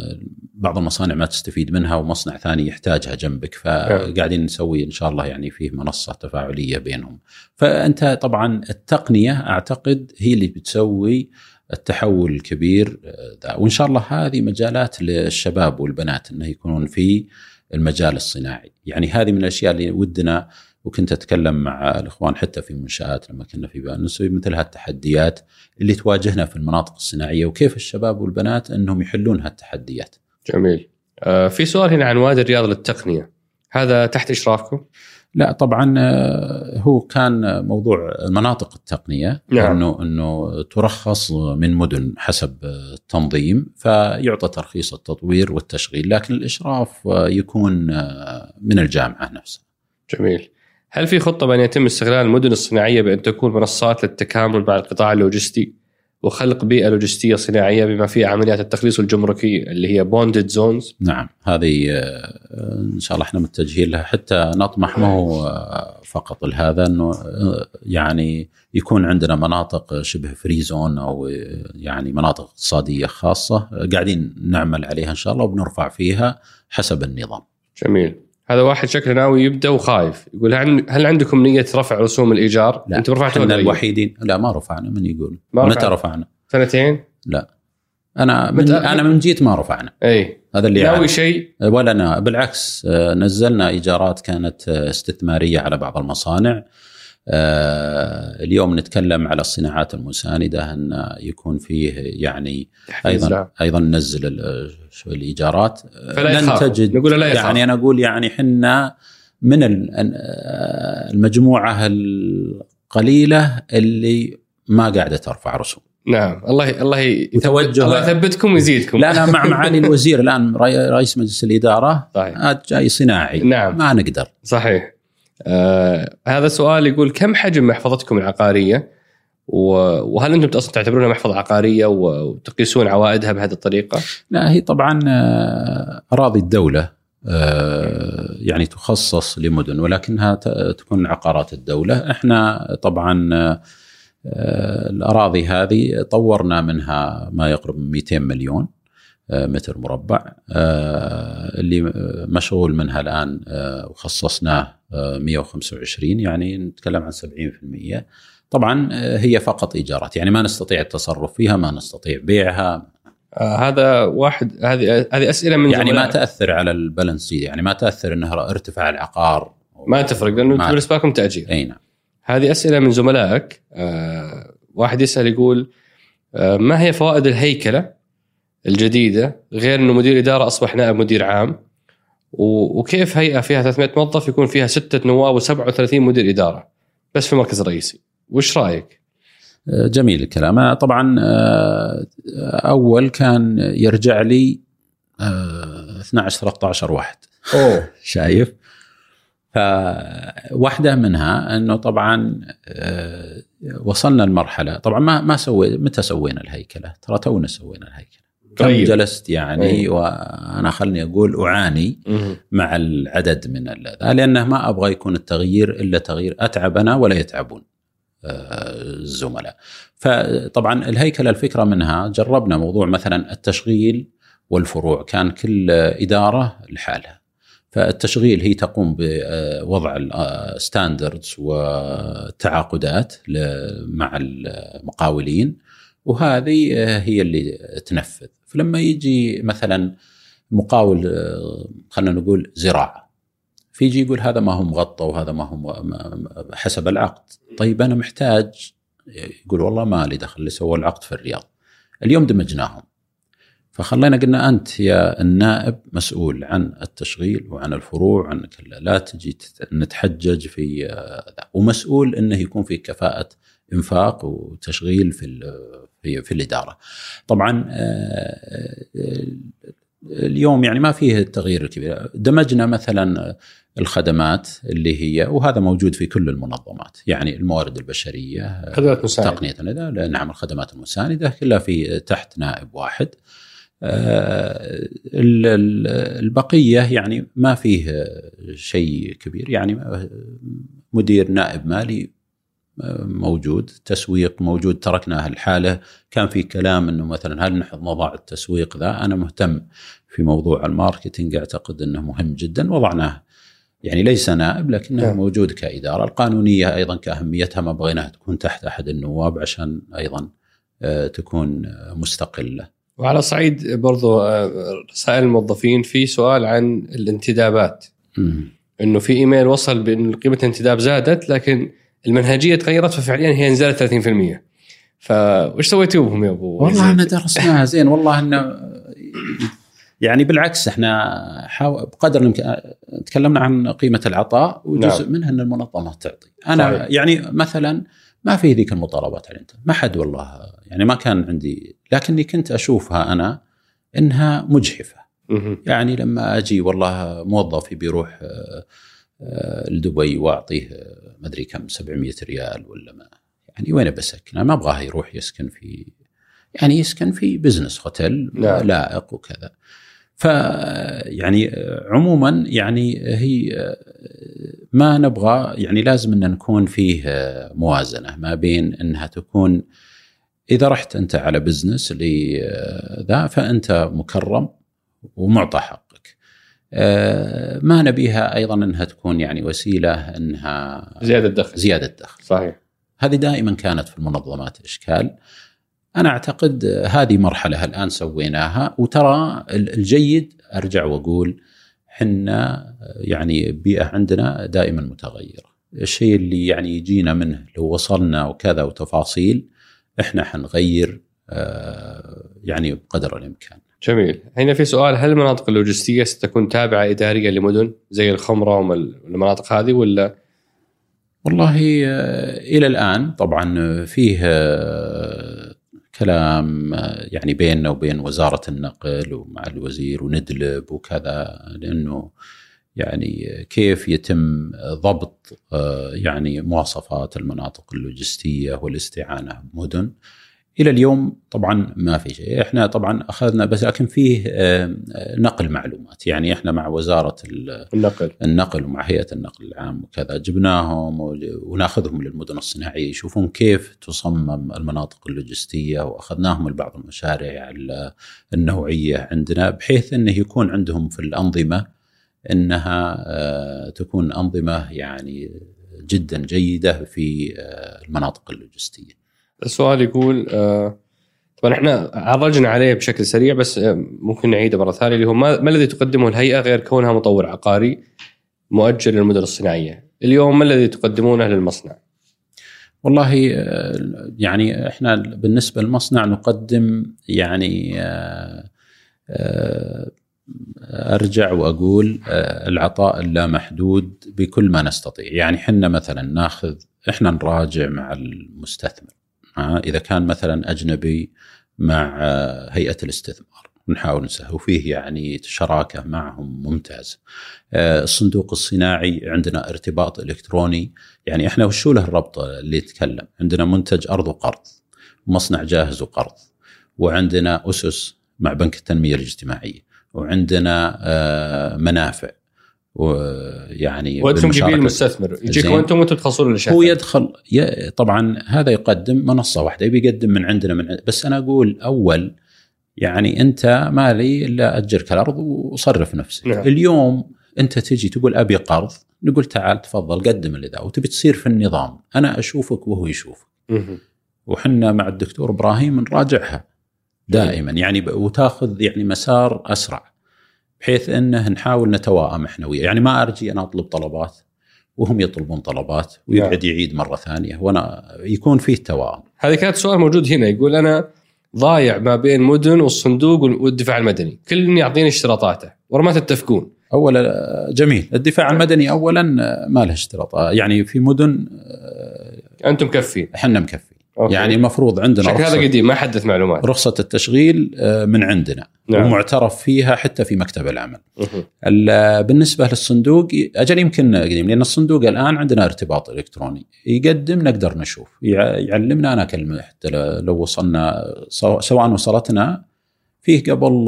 S3: بعض المصانع ما تستفيد منها ومصنع ثاني يحتاجها جنبك فقاعدين نسوي إن شاء الله يعني فيه منصة تفاعلية بينهم. فأنت طبعا التقنية أعتقد هي اللي بتسوي التحول الكبير ذا وإن شاء الله هذه مجالات للشباب والبنات إنه يكونون في المجال الصناعي، يعني هذه من الأشياء اللي ودنا وكنت أتكلم مع الإخوان حتى في منشآت لما كنا في بان نسوي مثل هالتحديات اللي تواجهنا في المناطق الصناعية وكيف الشباب والبنات إنهم يحلون هالتحديات.
S1: جميل. آه في سؤال هنا عن وادي الرياض للتقنية. هذا تحت إشرافكم؟
S3: لا طبعا آه، هو كان موضوع مناطق التقنية نعم. إنه إنه ترخص من مدن حسب التنظيم فيعطى ترخيص التطوير والتشغيل لكن الإشراف يكون آه، من الجامعة نفسها.
S1: جميل. هل في خطة بأن يتم استغلال المدن الصناعية بأن تكون منصات للتكامل مع القطاع اللوجستي وخلق بيئة لوجستية صناعية بما فيها عمليات التخليص الجمركي اللي هي bonded zones
S3: نعم هذه آه، إن شاء الله إحنا متجهين لها حتى نطمح ما هو آه، فقط لهذا إنه آه، يعني يكون عندنا مناطق شبه free zone أو يعني مناطق اقتصادية خاصة قاعدين نعمل عليها إن شاء الله وبنرفع فيها حسب النظام.
S1: جميل. هذا واحد شكله ناوي يبدأ وخايف. يقول هل عندكم نية رفع رسوم الإيجار؟
S3: لا. أنتم رفعتوا إحنا الوحيدين. لا ما رفعنا من يقول.
S1: ما
S3: متى رفعنا؟
S1: سنتين؟
S3: لا. أنا من متى... أنا من جيت ما رفعنا.
S1: إي.
S3: هذا اللي
S1: ناوي شيء؟
S3: ولا أنا. بالعكس آه، نزلنا إيجارات كانت آه، استثمارية على بعض المصانع. اليوم نتكلم على الصناعات المساندة أن يكون فيه يعني أيضا أيضا ننزل الإيجارات.
S1: فلا لن تجد نقول لا
S3: يخاف. يعني أنا أقول يعني إحنا من المجموعة القليلة اللي ما قاعدة ترفع رسوم.
S1: نعم. الله الله يثبت الله يثبتكم ويزيدكم.
S3: لا أنا مع معالي الوزير الآن رئيس مجلس الإدارة
S1: صحيح.
S3: جاي صناعي.
S1: نعم.
S3: ما نقدر.
S1: صحيح. آه هذا سؤال يقول كم حجم محفظتكم العقارية وهل أنتم أصلا تعتبرونها محفظة عقارية وتقيسون عوائدها بهذه الطريقة؟
S3: لا هي طبعا آه، أراضي الدولة آه، يعني تخصص لمدن ولكنها تكون عقارات الدولة، إحنا طبعا آه، الأراضي هذه طورنا منها ما يقرب من 200 مليون متر مربع اللي مشغول منها الآن وخصصناه 125 يعني نتكلم عن 70% طبعا آه، هي فقط إيجارات يعني ما نستطيع التصرف فيها ما نستطيع بيعها.
S1: آه هذا واحد هذه هذه أسئلة من
S3: يعني ما تأثر على البالانس يعني ما تأثر انه ارتفع العقار.
S1: ما تفرق لأنه بالنسبة لكم تأجير.
S3: أي نعم.
S1: هذه أسئلة من زملائك. آه واحد يسأل يقول آه ما هي فوائد الهيكلة الجديدة غير إنه مدير إدارة أصبح نائب مدير عام؟ وكيف هيئة فيها 300 موظف يكون فيها ستة نواب و37 مدير إدارة؟ بس في المركز الرئيسي وش رأيك؟
S3: آه، جميل الكلام. طبعا آه، أول كان يرجع لي 12 آه، 13 واحد.
S1: أوه.
S3: شايف؟ فواحده منها إنه طبعا وصلنا لمرحله طبعا ما ما سوي متى سوينا الهيكلة؟ ترى تونا سوينا الهيكلة. كم طيب. جلست يعني أيه. وأنا خلني أقول أعاني
S1: مه.
S3: مع العدد من هذا لأنه ما أبغى يكون التغيير إلا تغيير اتعب أنا ولا يتعبون الزملاء فطبعا الهيكله الفكرة منها جربنا موضوع مثلا التشغيل والفروع كان كل إدارة لحالها فالتشغيل هي تقوم بوضع الستاندردز والتعاقدات مع المقاولين وهذه هي اللي تنفذ فلما يجي مثلا مقاول خلينا نقول زراعه فيجي يقول هذا ما هو مغطى وهذا ما هو حسب العقد. طيب أنا محتاج يقول والله ما لي دخل اللي سوى العقد في الرياض. اليوم دمجناهم. فخلينا قلنا أنت يا النائب مسؤول عن التشغيل وعن الفروع عن لا تجي نتحجج في ذا. ومسؤول إنه يكون في كفاءة إنفاق وتشغيل في في, في الإدارة. طبعا آه، آه، اليوم يعني ما فيه التغيير الكبير. دمجنا مثلا الخدمات اللي هي وهذا موجود في كل المنظمات يعني الموارد البشرية
S1: خدمات مساندة
S3: تقنية نعم الخدمات المساندة كلها في تحت نائب واحد. آه، البقية يعني ما فيه شيء كبير. يعني مدير نائب مالي موجود تسويق موجود تركناه الحالة. كان في كلام أنه مثلا هل نحن نضع التسويق ذا؟ أنا مهتم في موضوع ال marketing أعتقد أنه مهم جدا. وضعناه. يعني ليس نائب لكنه نعم. موجود كإدارة. القانونية أيضا كأهميتها ما بغيناها تكون تحت أحد النواب عشان أيضا آه، تكون مستقلة.
S1: وعلى صعيد برضو آه، رسائل الموظفين في سؤال عن الانتدابات. إنه في إيميل وصل بأن قيمة الانتداب زادت لكن المنهجية تغيرت ففعليا هي نزلت 30% فايش سويتوا بهم يا أبو
S3: والله أنا درسناها زين والله إنه يعني بالعكس إحنا حاول بقدر الإمكان تكلمنا عن قيمة العطاء وجزء نعم. منها إن المنظمه تعطي. أنا صحيح. يعني مثلا ما في ذيك المطالبات على الانترنت ما حد والله يعني ما كان عندي لكني كنت أشوفها أنا إنها مجحفة. يعني لما أجي والله موظف يبي يروح آه، آه، لدبي واعطيه ما أدري كم 700 ريال ولا ما يعني وين بسكن؟ أنا ما أبغاه يروح يسكن في يعني يسكن في business hotel
S1: نعم.
S3: لائق وكذا ف يعني عموما يعني هي ما نبغى يعني لازم إن نكون فيه موازنة ما بين إنها تكون إذا رحت أنت على business لذا فأنت مكرم ومعطى حقك. آه، ما نبيها أيضا أنها تكون يعني وسيلة أنها
S1: زيادة دخل
S3: زيادة دخل.
S1: صحيح
S3: هذه دائما كانت في المنظمات إشكال. أنا أعتقد هذه مرحلة الآن سويناها وترى الجيد أرجع وأقول حنا يعني البيئه عندنا دائما متغيرة. الشيء اللي يعني يجينا منه لو وصلنا وكذا وتفاصيل إحنا حنغير آه، يعني بقدر الإمكان.
S1: جميل. هنا في سؤال هل المناطق اللوجستية ستكون تابعة اداريا لمدن زي الخمرة والمناطق هذه ولا؟
S3: والله آه، إلى الآن طبعا فيه آه، كلام يعني بيننا وبين وزارة النقل ومع الوزير وندلب وكذا لأنه يعني كيف يتم ضبط يعني مواصفات المناطق اللوجستية والاستعانة بمدن. إلى اليوم طبعا ما في شيء. إحنا طبعا أخذنا بس لكن فيه نقل معلومات. يعني إحنا مع وزارة
S1: النقل.
S3: النقل ومع هيئة النقل العام وكذا جبناهم وناخذهم للمدن الصناعية يشوفون كيف تصمم المناطق اللوجستية وأخذناهم لبعض المشاريع النوعية عندنا بحيث إنه يكون عندهم في الأنظمة إنها تكون أنظمة يعني جدا جيدة في المناطق اللوجستية.
S1: السؤال يقول آه طبعا إحنا عرجنا عليه بشكل سريع بس آه ممكن نعيده مرة ثانية اللي هو ما, الذي تقدمه الهيئة غير كونها مطور عقاري مؤجل للمدن الصناعية؟ اليوم ما الذي تقدمونه للمصنع؟
S3: والله يعني إحنا بالنسبة للمصنع نقدم يعني أرجع وأقول العطاء اللامحدود بكل ما نستطيع، يعني إحنا مثلا ناخذ إحنا نراجع مع المستثمر إذا كان مثلا أجنبي مع هيئة الاستثمار نحاول نسهل. وفيه يعني شراكة معهم ممتازه. الصندوق الصناعي عندنا ارتباط إلكتروني. يعني إحنا وشو له الربط اللي يتكلم؟ عندنا منتج أرض وقرض مصنع جاهز وقرض. وعندنا أسس مع بنك التنمية الاجتماعية. وعندنا منافع. ويعني
S1: وأنتم جايبين المستثمر. يجيك وأنتم وأنتم تخلصون الشركة
S3: هو يدخل طبعا هذا يقدم منصة واحدة يبي يقدم من عندنا من عندنا. بس أنا أقول أول يعني أنت ما لي إلا أجرك الأرض وصرف نفسك.
S1: نعم.
S3: اليوم أنت تجي تقول أبي قرض نقول تعال تفضل قدم اللي ذا وتبي تصير في النظام. أنا أشوفك وهو يشوفك. وحنا مع الدكتور إبراهيم نراجعها دائما. يعني وتأخذ يعني مسار أسرع. بحيث إنه نحاول نتواءم إحنا وياه يعني ما أرجي أنا أطلب طلبات وهم يطلبون طلبات ويقعد يعيد مرة ثانية وأنا يكون فيه توائم.
S1: هذه كانت سؤال موجود هنا يقول أنا ضايع ما بين مدن والصندوق والدفاع المدني، كل يعطيني اشتراطاته ورا ما تتفقون.
S3: أولا جميل، الدفاع المدني اولا ما له اشتراطات، يعني في مدن
S1: أنتم مكفين.
S3: إحنا مكفين. أوكي. يعني المفروض عندنا
S1: شكل هذا قديم ما حدث معلومات.
S3: رخصة التشغيل من عندنا. نعم. ومعترف فيها حتى في مكتب العمل. بالنسبة للصندوق أجل يمكن قديم لأن الصندوق الآن عندنا ارتباط إلكتروني. يقدم نقدر نشوف. يعلمنا أنا كلمه حتى لو وصلنا سواء وصلتنا فيه قبل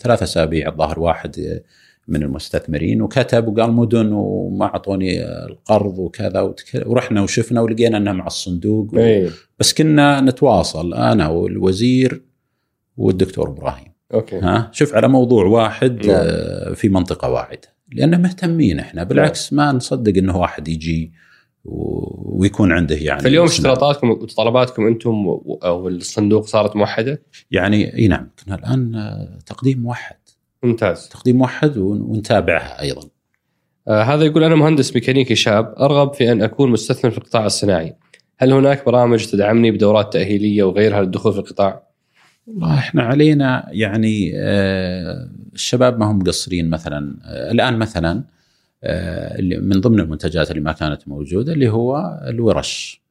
S3: ثلاثة أسابيع الظاهر واحد من المستثمرين وكتب وقال مدن وما أعطوني القرض وكذا ورحنا وشفنا ولقينا انها مع الصندوق
S1: و...
S3: بس كنا نتواصل أنا والوزير والدكتور إبراهيم.
S1: أوكي.
S3: ها؟ شوف على موضوع واحد آه في منطقة واحدة. لأن مهتمين إحنا بالعكس ما نصدق إنه واحد يجي ويكون عنده يعني
S1: فاليوم اشتراطاتكم وطلباتكم أنتم أو الصندوق صارت موحدة؟
S3: يعني إي نعم كنا الآن تقديم موحد.
S1: ممتاز
S3: تقديم موحد ونتابعها أيضا.
S1: آه هذا يقول أنا مهندس ميكانيكي شاب أرغب في أن أكون مستثمر في القطاع الصناعي. هل هناك برامج تدعمني بدورات تأهيلية وغيرها للدخول في القطاع؟
S3: والله إحنا علينا يعني آه الشباب ما هم مقصرين مثلا آه الآن مثلا آه اللي من ضمن المنتجات اللي ما كانت موجودة اللي هو الورش.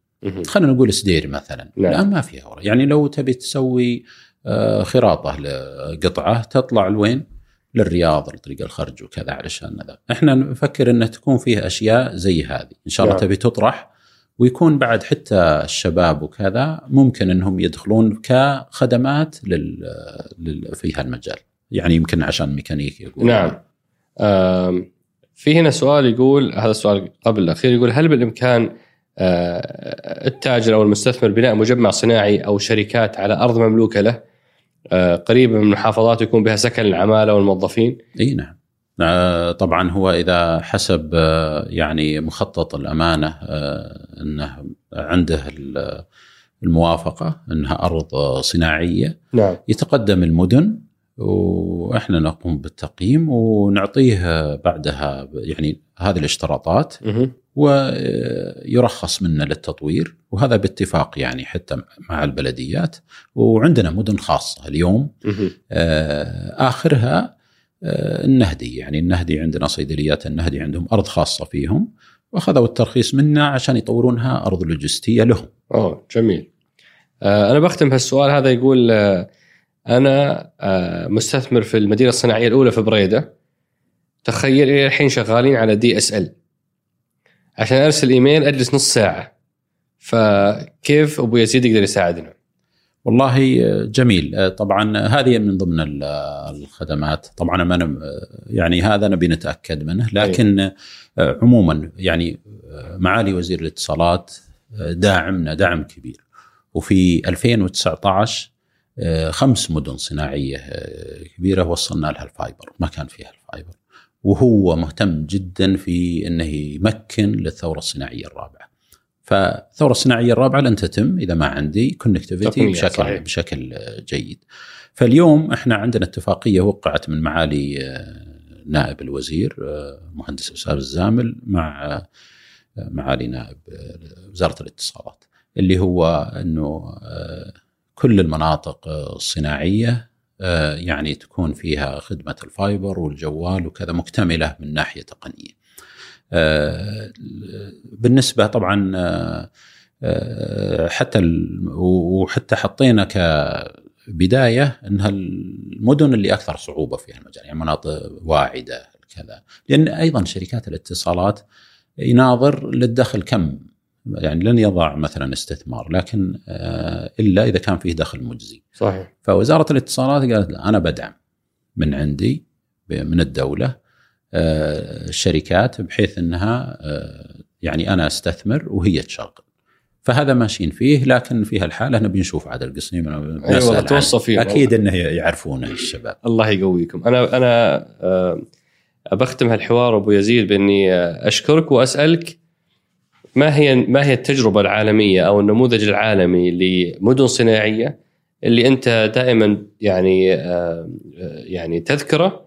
S3: خلينا نقول سدير مثلا
S1: نعم.
S3: الآن ما فيها ورش يعني لو تبي تسوي آه خراطة لقطعة تطلع لوين؟ للرياض لطريق الخرج وكذا علشان ذا إحنا نفكر إن تكون فيه أشياء زي هذه. إن شاء الله
S1: نعم.
S3: تبي تطرح ويكون بعد حتى الشباب وكذا ممكن إنهم يدخلون كخدمات لل, لل... في هالمجال. يعني يمكن عشان ميكانيكي يقول
S1: نعم. في هنا سؤال يقول هذا السؤال قبل الأخير يقول هل بالإمكان آه، التاجر أو المستثمر بناء مجمع صناعي أو شركات على أرض مملوكة له؟ قريبه من محافظات يكون بها سكن العمالة والموظفين.
S3: إي نعم. آه، طبعا هو إذا حسب آه، يعني مخطط الأمانة آه، إنه عنده ال- الموافقة إنها أرض آه، صناعية
S1: نعم.
S3: يتقدم المدن وإحنا نقوم بالتقييم ونعطيه بعدها يعني هذه الاشتراطات. ويرخص منا للتطوير وهذا باتفاق يعني حتى مع البلديات وعندنا مدن خاصة اليوم. آه، آخرها آه، النهدي يعني النهدي عندنا صيدليات النهدي عندهم أرض خاصة فيهم وأخذوا الترخيص منا عشان يطورونها أرض لوجستية لهم
S1: أوه جميل أنا بختم هالسؤال هذا يقول آه، أنا آه، مستثمر في المدينة الصناعية الأولى في بريدة. تخيل إلى الحين شغالين على دي اس ال عشان أرسل إيميل أجلس نص ساعة. فكيف أبو يزيد يقدر يساعدنا؟
S3: والله آه، جميل. آه، طبعا هذه من ضمن ال- الخدمات. طبعا ما أنا- يعني هذا نبي نتأكد منه. لكن آه، عموما يعني معالي وزير الاتصالات داعمنا دعم كبير. وفي 2019 آه، خمس مدن صناعية آه، كبيرة وصلنا لها ال fiber ما كان فيها ال fiber. وهو مهتم جدا في إنه يمكن للثورة الصناعية الرابعة. فالثورة الصناعية الرابعة لن تتم إذا ما عندي
S1: connectivity
S3: بشكل
S1: صحيح.
S3: بشكل آه، جيد. فاليوم إحنا عندنا اتفاقية وقعت من معالي آه، نائب الوزير آه، مهندس اسامه الزامل مع آه، معالي نائب آه، وزارة الاتصالات اللي هو إنه آه، كل المناطق الصناعية آه، يعني تكون فيها خدمة الفايبر والجوال وكذا مكتملة من ناحية تقنية. آه، بالنسبة طبعا آه، حتى وحتى حطينا كبداية انها المدن اللي أكثر صعوبة في المجال يعني مناطق واعدة كذا لأن أيضا شركات الاتصالات يناظر للدخل كم يعني لن يضع مثلا استثمار لكن آه، إلا إذا كان فيه دخل مجزي.
S1: صحيح.
S3: فوزارة الاتصالات قالت لا أنا بدعم من عندي من الدولة آه، الشركات بحيث إنها آه، يعني أنا أستثمر وهي تشغل. فهذا ماشيين فيه لكن في هالحالة نبي نشوف عاد القصيم
S1: أيوه فيه
S3: أكيد إنه يعرفونه الشباب.
S1: الله يقويكم. أنا أنا بختم هالحوار أبو يزيد بإني أشكرك وأسألك ما هي ما هي التجربة العالمية أو النموذج العالمي لمدن صناعية اللي أنت دائما يعني آه، يعني تذكره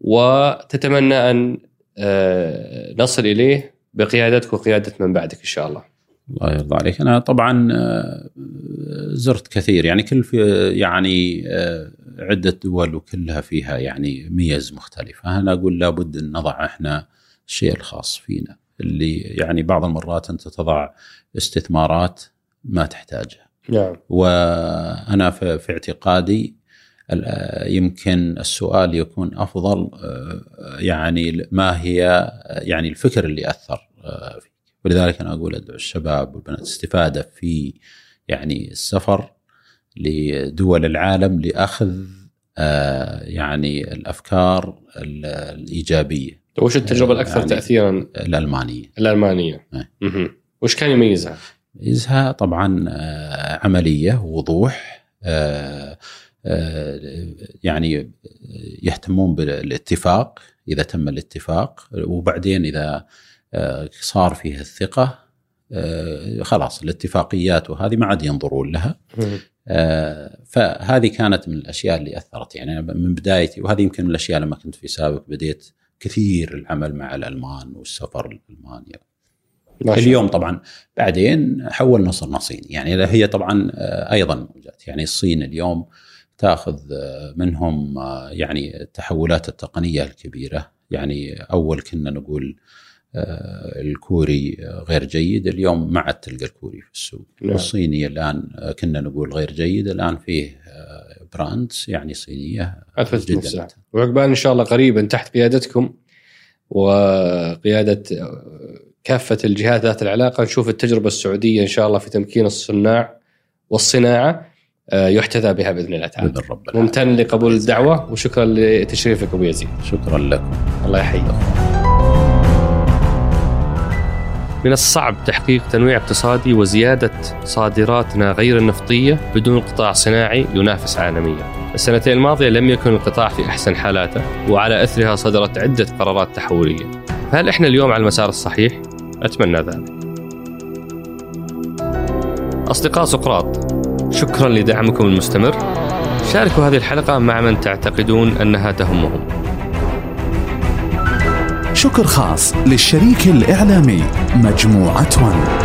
S1: وتتمنى أن آه، نصل إليه بقيادتك وقيادة من بعدك إن شاء الله.
S3: الله يرضى عليك. أنا طبعا آه، زرت كثير. يعني كل في يعني عدة دول وكلها فيها يعني ميز مختلفة. أنا أقول لابد أن نضع إحنا الشيء الخاص فينا. اللي يعني بعض المرات أنت تضع استثمارات ما تحتاجها.
S1: نعم.
S3: وأنا في اعتقادي يمكن السؤال يكون أفضل آه، يعني ما هي يعني الفكر اللي أثر آه، فيك. ولذلك أنا أقول أدعو الشباب والبنات استفادة في يعني السفر لدول العالم لأخذ آه، يعني الأفكار ال- الإيجابية.
S1: وش التجربة الأكثر
S3: يعني-
S1: تاثيرا الألمانية
S3: الألمانية؟
S1: مهم. وش كان يميزها؟
S3: ميزها طبعا آه، عملية ووضوح آه، آه، يعني يهتمون بالاتفاق إذا تم الاتفاق وبعدين إذا صار فيه الثقة خلاص الاتفاقيات وهذه ما عاد ينظرون لها فهذه كانت من الأشياء اللي أثرت يعني من بدايتي وهذه يمكن من الأشياء لما كنت في سابق بديت كثير العمل مع الألمان والسفر
S1: لألمانيا.
S3: اليوم طبعا بعدين حولنا صرنا صيني يعني هي طبعا آه، أيضا موجات. يعني الصين اليوم تأخذ آه، منهم آه، يعني التحولات التقنية الكبيرة. يعني أول كنا نقول الكوري غير جيد. اليوم ما عاد تلقى الكوري في السوق.
S1: نعم.
S3: والصيني الآن كنا نقول غير جيد. الآن فيه brands يعني صينية
S1: اثبتت
S3: جداً
S1: نفسها وعقبال إن شاء الله قريبا تحت قيادتكم وقيادة كافة الجهات ذات العلاقة نشوف التجربة السعودية إن شاء الله في تمكين الصناع والصناعة آه، يحتذى بها بإذن الله تعالى.
S3: بإذن الرب.
S1: ممتن لقبول الدعوة وشكرا لتشريفك ابو يزيد.
S3: شكرا لكم
S1: الله يحييك. من الصعب تحقيق تنويع اقتصادي وزيادة صادراتنا غير النفطية بدون قطاع صناعي ينافس عالميا. السنتين الماضية لم يكن القطاع في أحسن حالاته وعلى أثرها صدرت عدة قرارات تحولية. هل إحنا اليوم على المسار الصحيح؟ أتمنى ذلك. أصدقاء سقراط شكرا لدعمكم المستمر. شاركوا هذه الحلقة مع من تعتقدون أنها تهمهم.
S2: شكر خاص للشريك الإعلامي مجموعة ون.